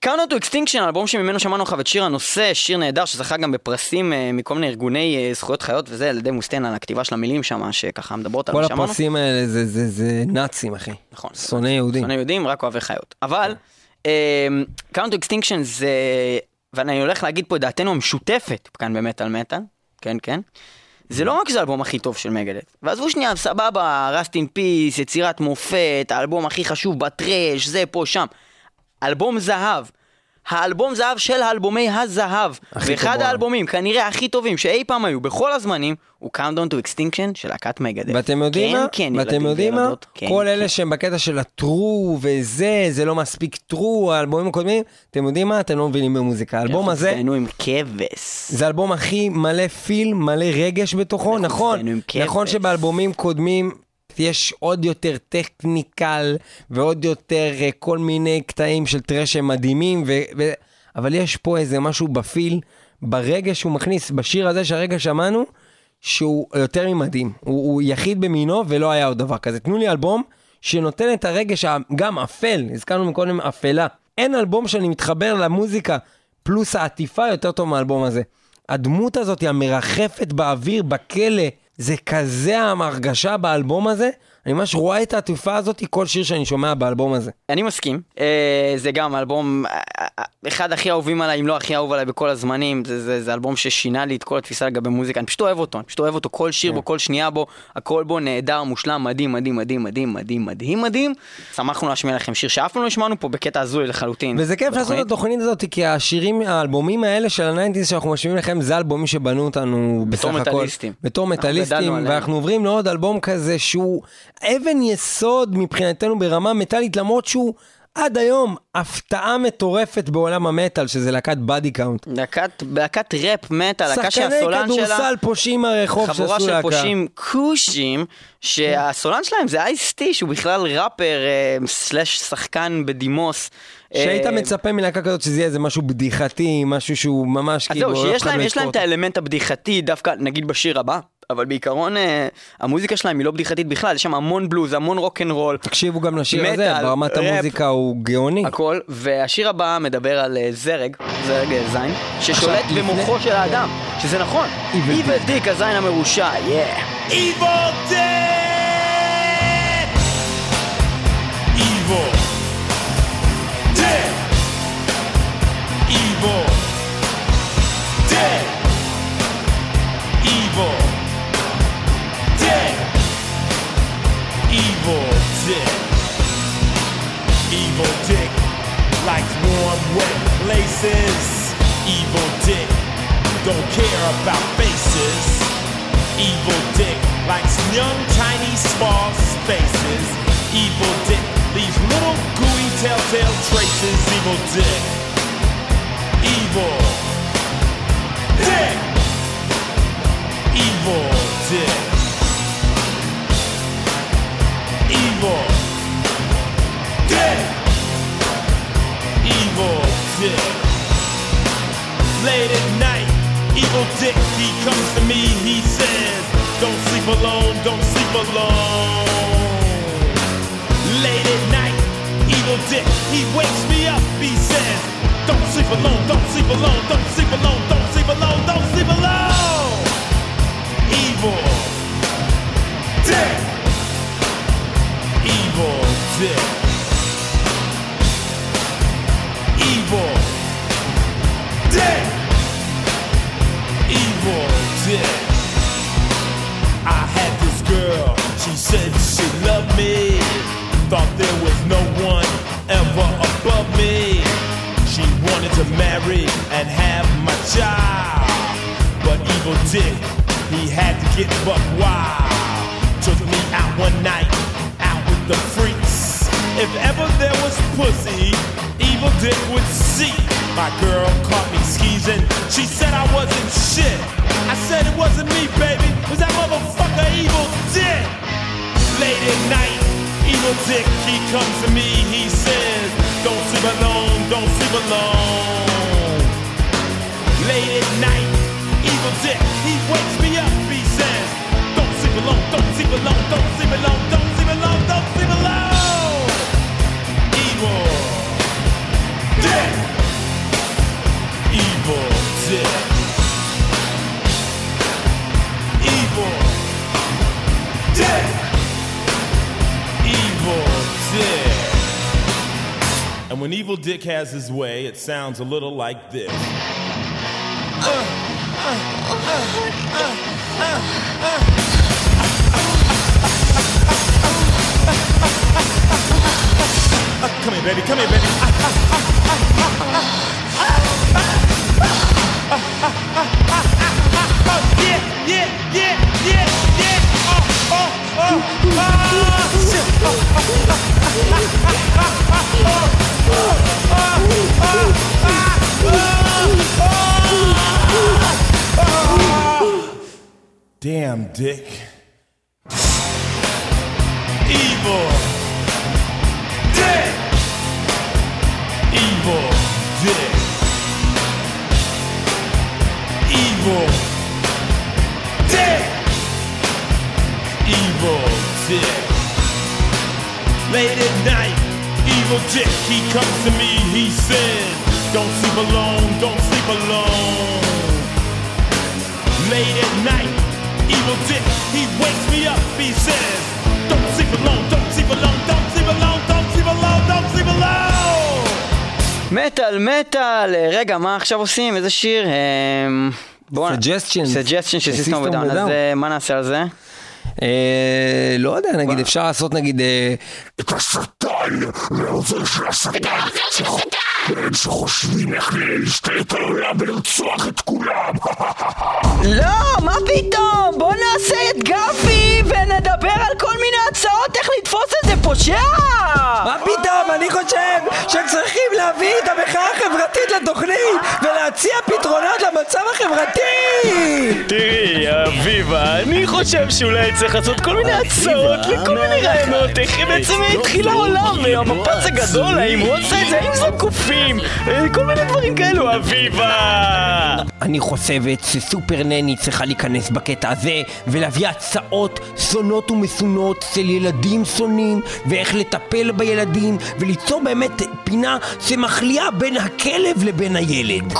Speaker 3: Count to Extinction, האלבום שממנו שמענו לך את שיר הנושא, שיר נהדר שזכה גם בפרסים אה, מכל מיני ארגוני אה, זכויות חיות וזה, על ידי מוסטיין על הכתיבה של המילים שם, שככה מדברות על
Speaker 2: כל
Speaker 3: מה שאמרנו.
Speaker 2: הפרסים האלה זה, זה, זה נאצים, אחי.
Speaker 3: נכון.
Speaker 2: שונאי יהודים.
Speaker 3: שונאי יהודים, רק אוהבי חיות. אבל, אה, Count to Extinction זה, ואני הולך להגיד פה את דעתנו המשותפת כאן במטאל מטאל, כן כן. זה לא רק שזה האלבום הכי טוב של מגדט. ועזבו שנייה, סבבה, רסט אין פיס, יצירת מופת, האלבום הכי חשוב בטרש, זה פה, שם. אלבום זהב. האלבום זהב של האלבומי הזהב. ואחד האלבומים, כנראה הכי טובים שאי פעם היו בכל הזמנים, הוא Countdown to Extinction של להקת מגדט.
Speaker 2: ואתם יודעים
Speaker 3: כן,
Speaker 2: מה?
Speaker 3: כן,
Speaker 2: ואתם
Speaker 3: ילדים
Speaker 2: יודעים מה?
Speaker 3: כן,
Speaker 2: כל
Speaker 3: כן.
Speaker 2: אלה שהם בקטע של הטרו וזה, זה לא מספיק טרו, האלבומים הקודמים, אתם יודעים מה? אתם לא מבינים במוזיקה. האלבום הזה,
Speaker 3: תהנו עם כבש.
Speaker 2: זה אלבום הכי מלא פיל, מלא רגש בתוכו,
Speaker 3: אנחנו
Speaker 2: נכון. נכון שבאלבומים קודמים יש עוד יותר טכניקל ועוד יותר אה, כל מיני קטעים של טרש שהם מדהימים, ו... ו... אבל יש פה איזה משהו בפיל, ברגש שהוא מכניס, בשיר הזה שהרגע שמענו, שהוא יותר ממדהים. הוא, הוא יחיד במינו ולא היה עוד דבר כזה. תנו לי אלבום שנותן את הרגש גם אפל, הזכרנו מקודם אפלה. אין אלבום שאני מתחבר למוזיקה פלוס העטיפה יותר טוב מהאלבום הזה. הדמות הזאת המרחפת באוויר, בכלא, זה כזה ההרגשה באלבום הזה. אני ממש רואה את העטיפה הזאת כל שיר שאני שומע באלבום הזה.
Speaker 3: אני מסכים, אה, זה גם אלבום, אה, אה, אחד הכי אהובים עליי, אם לא הכי אהוב עליי בכל הזמנים, זה, זה, זה אלבום ששינה לי את כל התפיסה לגבי מוזיקה, אני פשוט אוהב אותו, אני פשוט אוהב אותו, כל שיר בו, כל שנייה בו, הכל בו נהדר, מושלם, מדהים, מדהים, מדהים, מדהים, מדהים, מדהים, מדהים. שמחנו להשמיע לכם שיר שאף פעם לא השמענו פה בקטע הזוי לחלוטין.
Speaker 2: וזה כיף לעשות את. התוכנית הזאת, כי השירים, האלבומים האלה של ה nineties שאנחנו משמיעים לכם, זה האלבומים שבנו אותנו בסך
Speaker 3: בתור
Speaker 2: הכל.
Speaker 3: מטאליסטים.
Speaker 2: בתור
Speaker 3: אנחנו גדלנו
Speaker 2: מטאליסטים. ואנחנו עוברים לעוד אלבום כזה שהוא אבן יסוד מבחינתנו ברמה מטאלית, למרות שהוא עד היום הפתעה מטורפת בעולם המטאל, שזה להקת Body Count.
Speaker 3: להקת, להקת ראפ מטאל, להקה
Speaker 2: שחקני
Speaker 3: שהסולן שלה...
Speaker 2: כדורסל פושעים מהרחוב
Speaker 3: חבורה
Speaker 2: שעשו
Speaker 3: של
Speaker 2: להקה.
Speaker 3: פושעים כושים, שהסולן שלהם זה אייס-טי, שהוא בכלל ראפר אה, סלאש שחקן בדימוס.
Speaker 2: שהיית
Speaker 3: אה,
Speaker 2: מצפה מלהקה כזאת שזה יהיה איזה משהו בדיחתי, משהו שהוא ממש
Speaker 3: אז
Speaker 2: כאילו...
Speaker 3: זהו,
Speaker 2: אף
Speaker 3: שיש להם,
Speaker 2: לא
Speaker 3: להם את האלמנט הבדיחתי, דווקא נגיד בשיר הבא, אבל בעיקרון אה, המוזיקה שלהם היא לא בדיחתית בכלל, יש שם המון בלוז, המון רוקנרול,
Speaker 2: תקשיבו גם לשיר הזה,
Speaker 3: מטאל,
Speaker 2: ברמת
Speaker 3: ראפ.
Speaker 2: המוזיקה הוא גאוני.
Speaker 3: הכל, והשיר הבא מדבר על אה, זרג, זרג אה, זין, ששולט
Speaker 2: לפני-
Speaker 3: במוחו של האדם, שזה נכון,
Speaker 2: Evil
Speaker 3: Evil Dick, הזין המרושע, yeah.
Speaker 6: Evil Dead! Evil Dead! Evil Evil Dick! Evil Dick likes warm, wet places. Evil Dick don't care about faces. Evil Dick likes young, tiny, small spaces. Evil Dick leaves little gooey telltale traces. Evil Dick. Evil Dick. Evil Dick. Evil Dick. Evil Dick. Late at night, evil dick, he comes to me, he says, Don't sleep alone, don't sleep alone. Late at night, evil
Speaker 10: evil dick. He wakes me up, he says, Don't sleep alone, don't sleep alone, don't sleep alone, don't sleep alone, don't sleep alone. Evil dick. Evil dick. Evil dick. Evil dick. I had this girl, she said she loved me. Thought there was no one ever above me. She wanted to marry and have my child. But evil dick, he had to get buck wild. Took me out one night, the freaks. If ever there was pussy, evil dick would see. My girl caught me skeezing. She said I wasn't shit. I said it wasn't me, baby. It was that motherfucker evil dick. Late at night, evil dick, he comes to me. He says, Don't sleep alone, don't sleep alone. Late at night, evil dick, he wakes me up below, don't see below, don't see below, don't see below, don't see below. Evil, death. Evil, death. Evil, death. Evil, dick. And when Evil Dick has his way, it sounds a little like this. Uh, uh, uh, Come here, baby. Come here, baby. Yeah, yeah, yeah, yeah, yeah. Oh, oh, oh, oh, shit. Damn, Dick. Evil. Evil. Dick. Evil. Dick. Evil Dick. Late at night, evil Dick, he comes to me, he says, Don't sleep alone, don't sleep alone. Late at night, evil Dick, he wakes me up, he says, Don't sleep alone, don't sleep alone, don't sleep alone, don't sleep alone, don't sleep alone.
Speaker 3: מטאל, מטאל! רגע, מה עכשיו עושים? איזה שיר? בואו...
Speaker 11: Suggestions.
Speaker 3: סג'סטין של
Speaker 11: of
Speaker 3: ודאון, אז. אה, מה נעשה על זה?
Speaker 11: אה, לא יודע, נגיד, אפשר לעשות נגיד... אה,
Speaker 12: את השטן מהאוזן של השטן הם שחושבים איך להשתלט על העולם ולרצוח את כולם
Speaker 3: לא, מה פתאום? בוא נעשה את גפי ונדבר על כל מיני הצעות איך לתפוס איזה פושע!
Speaker 2: מה פתאום? אני חושב שצריכים להביא את המחאה החברתית לתוכנית ולהציע פתרונות למצב החברתי!
Speaker 3: תראי, אביבה, אני חושב שאולי צריך לעשות כל מיני הצעות לכל מיני רעיונות, איך בעצם התחיל העולם, והמפץ הגדול, האם הוא עושה את זה, האם זה קופים, אה, כל מיני דברים כאלו, אביבה!
Speaker 2: אני חושבת שסופר נני צריכה להיכנס בקטע הזה ולהביא הצעות שונות ומסונות של ילדים שונים ואיך לטפל בילדים וליצור באמת פינה שמחליאה בין הכלב לבין הילד.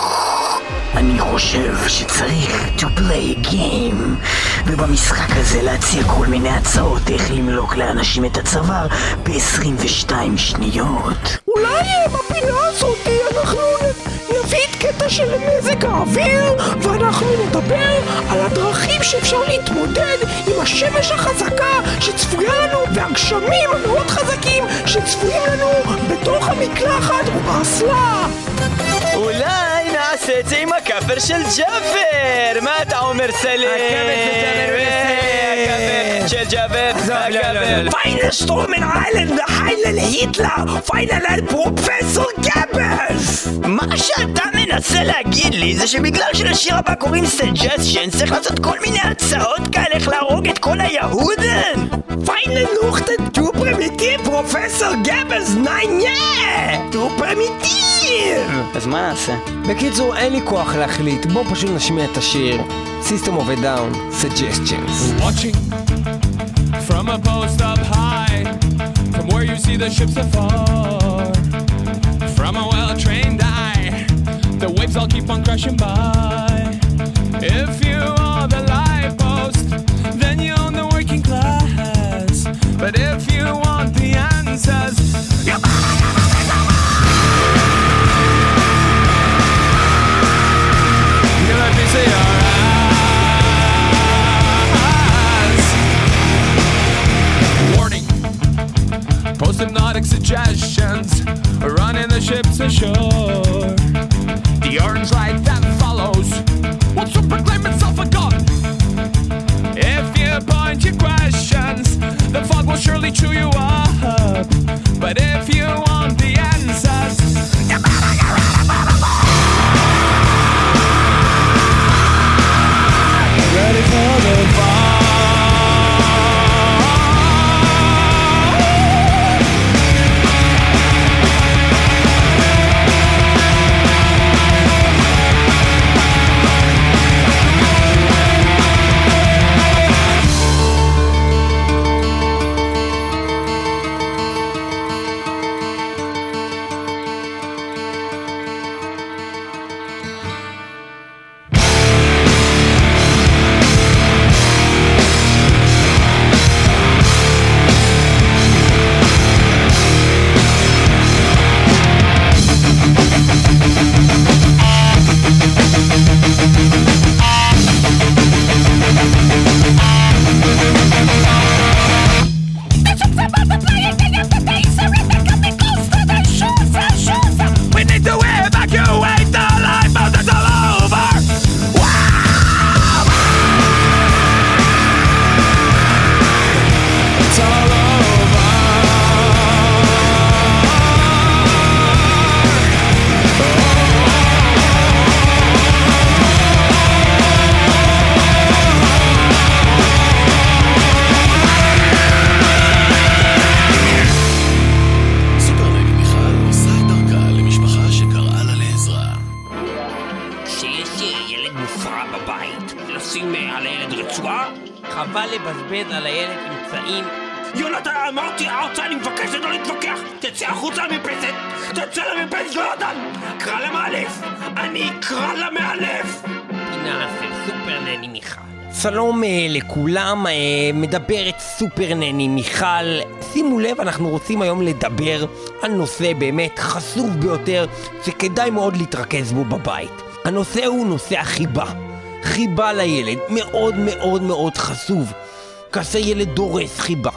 Speaker 13: אני חושב שצריך to play a game ובמשחק הזה להציע כל מיני הצעות איך למלוק לאנשים את הצוואר ב-22 שניות
Speaker 2: אולי אה, בפינה הזאת אנחנו נביא את קטע של מזג האוויר ואנחנו נדבר על הדרכים שאפשר להתמודד עם השמש החזקה שצפויה לנו והגשמים המאוד חזקים שצפויים לנו בתוך המקלחת ובאסלה.
Speaker 3: אולי זה עם הכאפר של ג'אפר! מה אתה אומר סלים?
Speaker 11: הכאפר של ג'אפר,
Speaker 3: הכאפר הכאפר.
Speaker 2: Feine Sturmen Island, Heilen Hitler, Feine פרופסור גבלס!
Speaker 3: מה שאתה מנסה להגיד לי זה שבגלל שלשיר הבא קוראים סג'סשן צריך לעשות כל מיני הצעות כאלה איך להרוג את כל היהודן?
Speaker 2: Feine Luchten, du primitiv, פרופסור nein, yeah! du primitiv!
Speaker 3: אז מה נעשה?
Speaker 11: בקיצור, אין לי כוח להחליט, בואו פשוט נשמיע את השיר System of a Down, Suggestions.
Speaker 1: Watching from a post up high, from from where you see the ships afar. From a well trained eye, the waves all keep on crashing by. If you are the life post, then you own the working class. But if you want the answers, the ashore. The orange light that follows will soon proclaim itself a god. If you point your questions, the fog will surely chew you up. But if you
Speaker 2: לכולם, אה, מדברת סופר נני מיכל. שימו לב, אנחנו רוצים היום לדבר על נושא באמת חשוף ביותר, שכדאי מאוד להתרכז בו בבית. הנושא הוא נושא החיבה. חיבה לילד, מאוד מאוד מאוד חשוף. כאשר ילד דורס חיבה,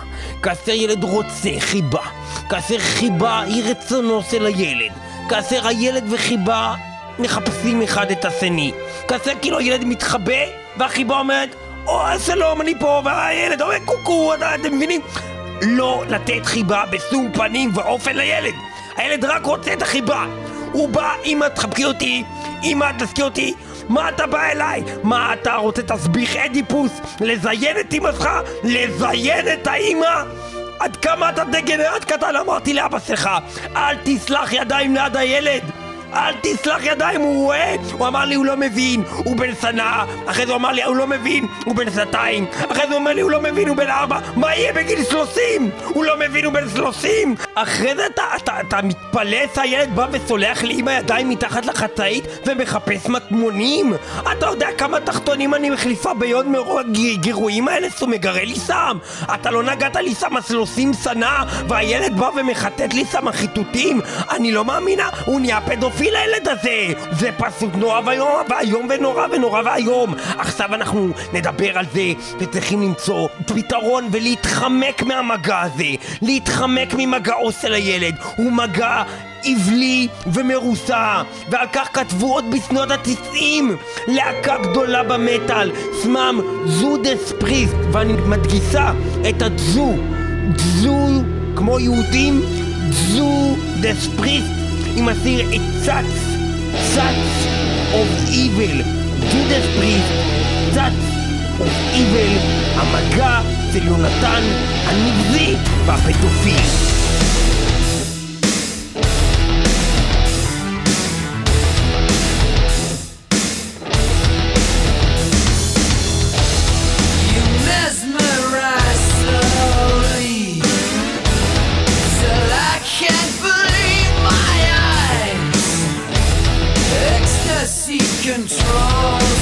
Speaker 2: כאשר ילד רוצה חיבה, כאשר חיבה היא רצונו של הילד, כאשר הילד וחיבה מחפשים אחד את השני, כאשר כאילו הילד מתחבא והחיבה אומרת או שלום אני פה והילד אומר קוקו אתם מבינים? לא לתת חיבה בשום פנים ואופן לילד הילד רק רוצה את החיבה הוא בא, אמא תחבקי אותי, אמא תזכי אותי מה אתה בא אליי? מה אתה רוצה תסביך אדיפוס? לזיין את אמא שלך? לזיין את האמא? עד כמה אתה דגנרט קטן? אמרתי לאבא שלך אל תסלח ידיים ליד הילד אל תסלח ידיים, הוא רואה? הוא אמר לי הוא לא מבין, הוא בן שנה אחרי זה הוא אמר לי הוא לא מבין, הוא בן שנתיים אחרי זה הוא אומר לי הוא לא מבין, הוא בן ארבע מה יהיה בגיל שלושים? הוא לא מבין, הוא בן שלושים אחרי זה אתה, אתה, אתה מתפלא שהילד בא וסולח לי עם הידיים מתחת לחצאית ומחפש מטמונים? אתה יודע כמה תחתונים אני מחליפה ביום מרוב הגירויים האלה שהוא מגרה לי סם? אתה לא נגעת לי סם השלושים שנה והילד בא ומחטט לי סם החיטוטים? אני לא מאמינה, הוא נהיה פדופיל הילד הזה! זה פשוט נורא ואיום, ואיום ונורא ונורא ואיום! עכשיו אנחנו נדבר על זה וצריכים למצוא פתרון ולהתחמק מהמגע הזה! להתחמק ממגעו של הילד! הוא מגע עבלי ומרוסע ועל כך כתבו עוד בשנות התשעים להקה גדולה במטאל שמם זודס פריסט ואני מדגיסה את הדזו דזו כמו יהודים דזו דס פריסט עם הסיר את צץ צץ אוף איבל ג'ודס פריסט צץ אוף איבל המגע של יונתן הנבזי והפדופיל
Speaker 9: control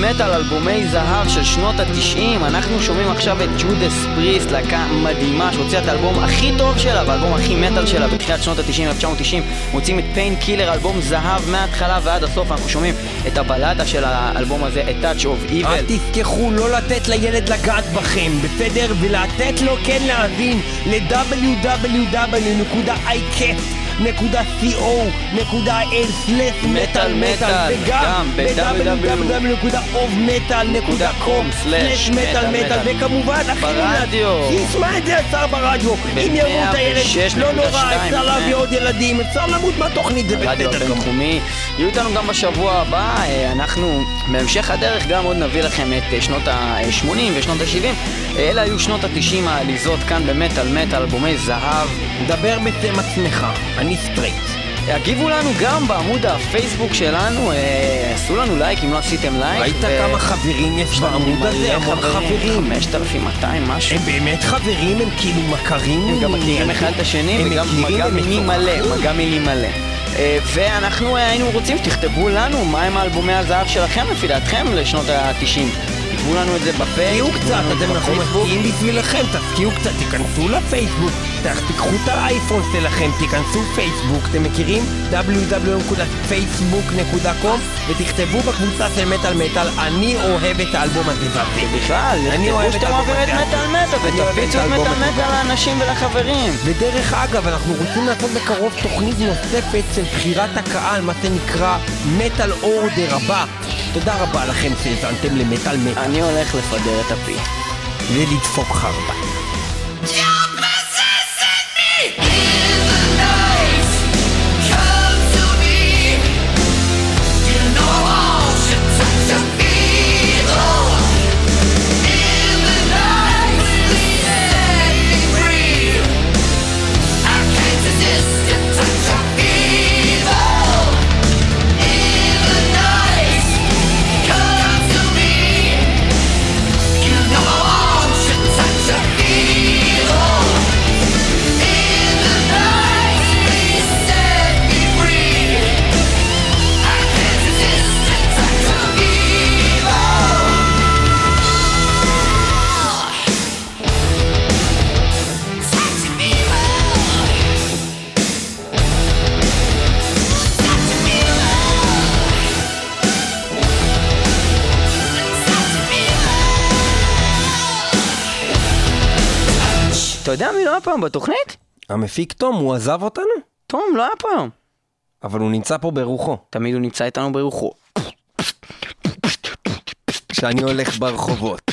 Speaker 9: מטאל, אלבומי זהב של שנות התשעים. אנחנו שומעים עכשיו את ג'ודס פריסט, להקה מדהימה שהוציאה את האלבום הכי טוב שלה והאלבום הכי מטאל שלה בתחילת שנות התשעים, 1990. מוצאים את פיין קילר, אלבום זהב מההתחלה ועד הסוף. אנחנו שומעים את הבלדה של האלבום הזה, את Touch of Evil.
Speaker 2: רק תזכחו לא לתת לילד לגעת בכם, בסדר? ולתת לו כן להאזין ל-www.icast.co.il/מטאל
Speaker 9: מטאל מטאל,
Speaker 2: וגם
Speaker 9: גם
Speaker 2: ב-www.ovmetal.com/מטאל מטאל וכמובן הכי
Speaker 9: ברדיו.
Speaker 2: שישמע את זה השר ברדיו אם יראו את הילד לא נורא אפשר להביא עוד ילדים אפשר למות מהתוכנית זה בסדר גמור.
Speaker 9: יהיו איתנו גם בשבוע הבא, אה, אנחנו בהמשך הדרך גם עוד נביא לכם את אה, שנות ה-80 ושנות ה-70. אלה היו שנות ה-90 העליזות כאן במטאל מטאל, אלבומי זהב.
Speaker 2: דבר בשם עצמך, אני סטרייט.
Speaker 9: הגיבו לנו גם בעמוד הפייסבוק שלנו, אה, עשו לנו לייק אם לא עשיתם לייק.
Speaker 2: ראית
Speaker 9: ו-
Speaker 2: כמה חברים יש בעמוד הזה? המון חברים.
Speaker 9: 5200 משהו.
Speaker 2: הם באמת חברים? הם כאילו מכרים?
Speaker 9: הם גם מכירים אחד את השני וגם מגע מיני. מלא, מגע מיני מלא. אה, ואנחנו אה, היינו רוצים שתכתבו לנו מהם האלבומי הזהב שלכם לפי דעתכם לשנות ה-90. כתבו לנו את זה בפייסבוק.
Speaker 2: תשקיעו קצת, אתם אנחנו משקיעים בשבילכם, תשקיעו קצת, תיכנסו לפייסבוק, ת- תיקחו את האייפון שלכם, תיכנסו פייסבוק, אתם מכירים? www.facebook.com ותכתבו בקבוצה של מטאל מטאל, אני אוהב את האלבום הזה והזה.
Speaker 9: בכלל,
Speaker 2: אני אוהב
Speaker 9: תכתבו
Speaker 2: את האלבום הזה.
Speaker 9: מטאל מטאל
Speaker 2: אני אוהב
Speaker 9: ותפיצו את מטאל. מטאל לאנשים ולחברים.
Speaker 2: ודרך אגב, אנחנו רוצים לעשות בקרוב תוכנית נוספת של בחירת הקהל, מה שנקרא מטאל אורדר הבא. תודה רבה לכם שהאזנתם למטאל מטאל.
Speaker 9: אני הולך לפדר את הפי.
Speaker 2: ולדפוק חרבה.
Speaker 9: אתה יודע מי לא היה פעם בתוכנית?
Speaker 2: המפיק תום, הוא עזב אותנו?
Speaker 3: תום לא היה פה היום.
Speaker 2: אבל הוא נמצא פה ברוחו.
Speaker 3: תמיד הוא נמצא איתנו ברוחו.
Speaker 2: כשאני הולך ברחובות,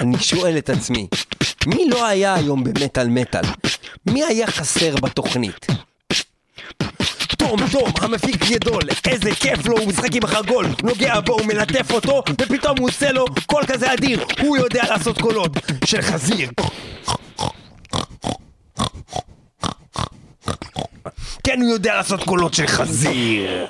Speaker 2: אני שואל את עצמי, מי לא היה היום במטאל מטאל? מי היה חסר בתוכנית? תום, תום, המפיק גדול, איזה כיף לו, הוא משחק עם החגול, נוגע בו, הוא מלטף אותו, ופתאום הוא עושה לו קול כזה אדיר, הוא יודע לעשות קולות של חזיר. כן, הוא יודע לעשות קולות של חזיר.